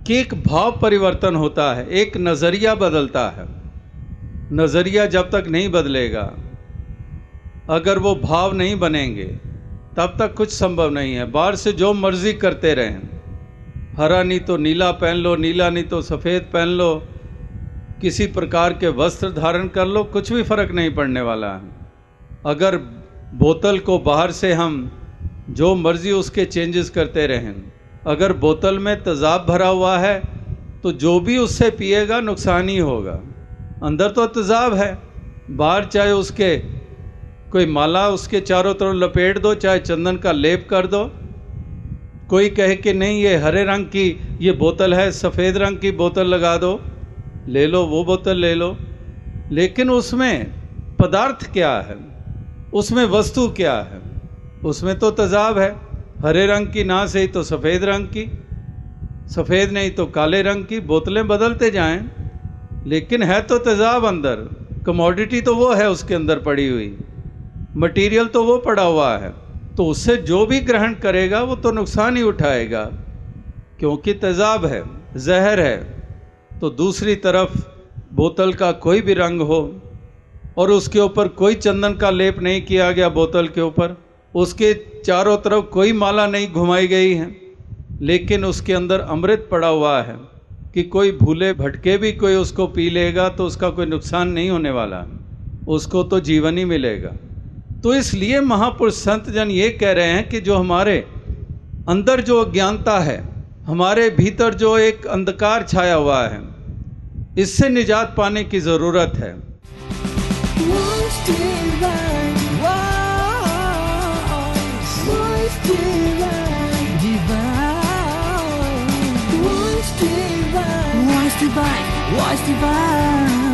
कि एक भाव परिवर्तन होता है, एक नज़रिया बदलता है। नज़रिया जब तक नहीं बदलेगा, अगर वो भाव नहीं बनेंगे, तब तक कुछ संभव नहीं है। बाहर से जो मर्ज़ी करते रहें। हरा नहीं तो नीला पहन लो, नीला नहीं तो सफ़ेद पहन लो, किसी प्रकार के वस्त्र धारण कर लो, कुछ भी फ़र्क नहीं पड़ने वाला है। अगर बोतल को बाहर से हम जो मर्ज़ी उसके चेंजेस करते रहें। अगर बोतल में तेज़ाब भरा हुआ है तो जो भी उससे पिएगा, नुकसान ही होगा। अंदर तो तेज़ाब है, बाहर चाहे उसके कोई माला उसके चारों तरफ़ लपेट दो, चाहे चंदन का लेप कर दो। कोई कहे कि नहीं, ये हरे रंग की ये बोतल है, सफ़ेद रंग की बोतल लगा दो। ले लो, वो बोतल ले लो। लेकिन उसमें पदार्थ क्या है? उसमें वस्तु क्या है? उसमें तो तेजाब है। हरे रंग की ना सही तो सफ़ेद रंग की, सफ़ेद नहीं तो काले रंग की। बोतलें बदलते जाएँ। लेकिन है तो तेजाब अंदर। कमोडिटी तो वो है उसके अंदर पड़ी हुई। मटेरियल तो वो पड़ा हुआ है। तो उससे जो भी ग्रहण करेगा, वो तो नुकसान ही उठाएगा। क्योंकि तेजाब है, जहर है। तो दूसरी तरफ़ बोतल का कोई भी रंग हो, और उसके ऊपर कोई चंदन का लेप नहीं किया गया बोतल के ऊपर, उसके चारों तरफ़ कोई माला नहीं घुमाई गई है, लेकिन उसके अंदर अमृत पड़ा हुआ है। कि कोई भूले भटके भी कोई उसको पी लेगा तो उसका कोई नुकसान नहीं होने वाला। उसको तो जीवन ही मिलेगा। तो इसलिए महापुरुष संत जन ये कह रहे हैं कि जो हमारे अंदर जो अज्ञानता है हमारे भीतर जो एक अंधकार छाया हुआ है इससे निजात पाने की ज़रूरत है। Divine, divine, was divine.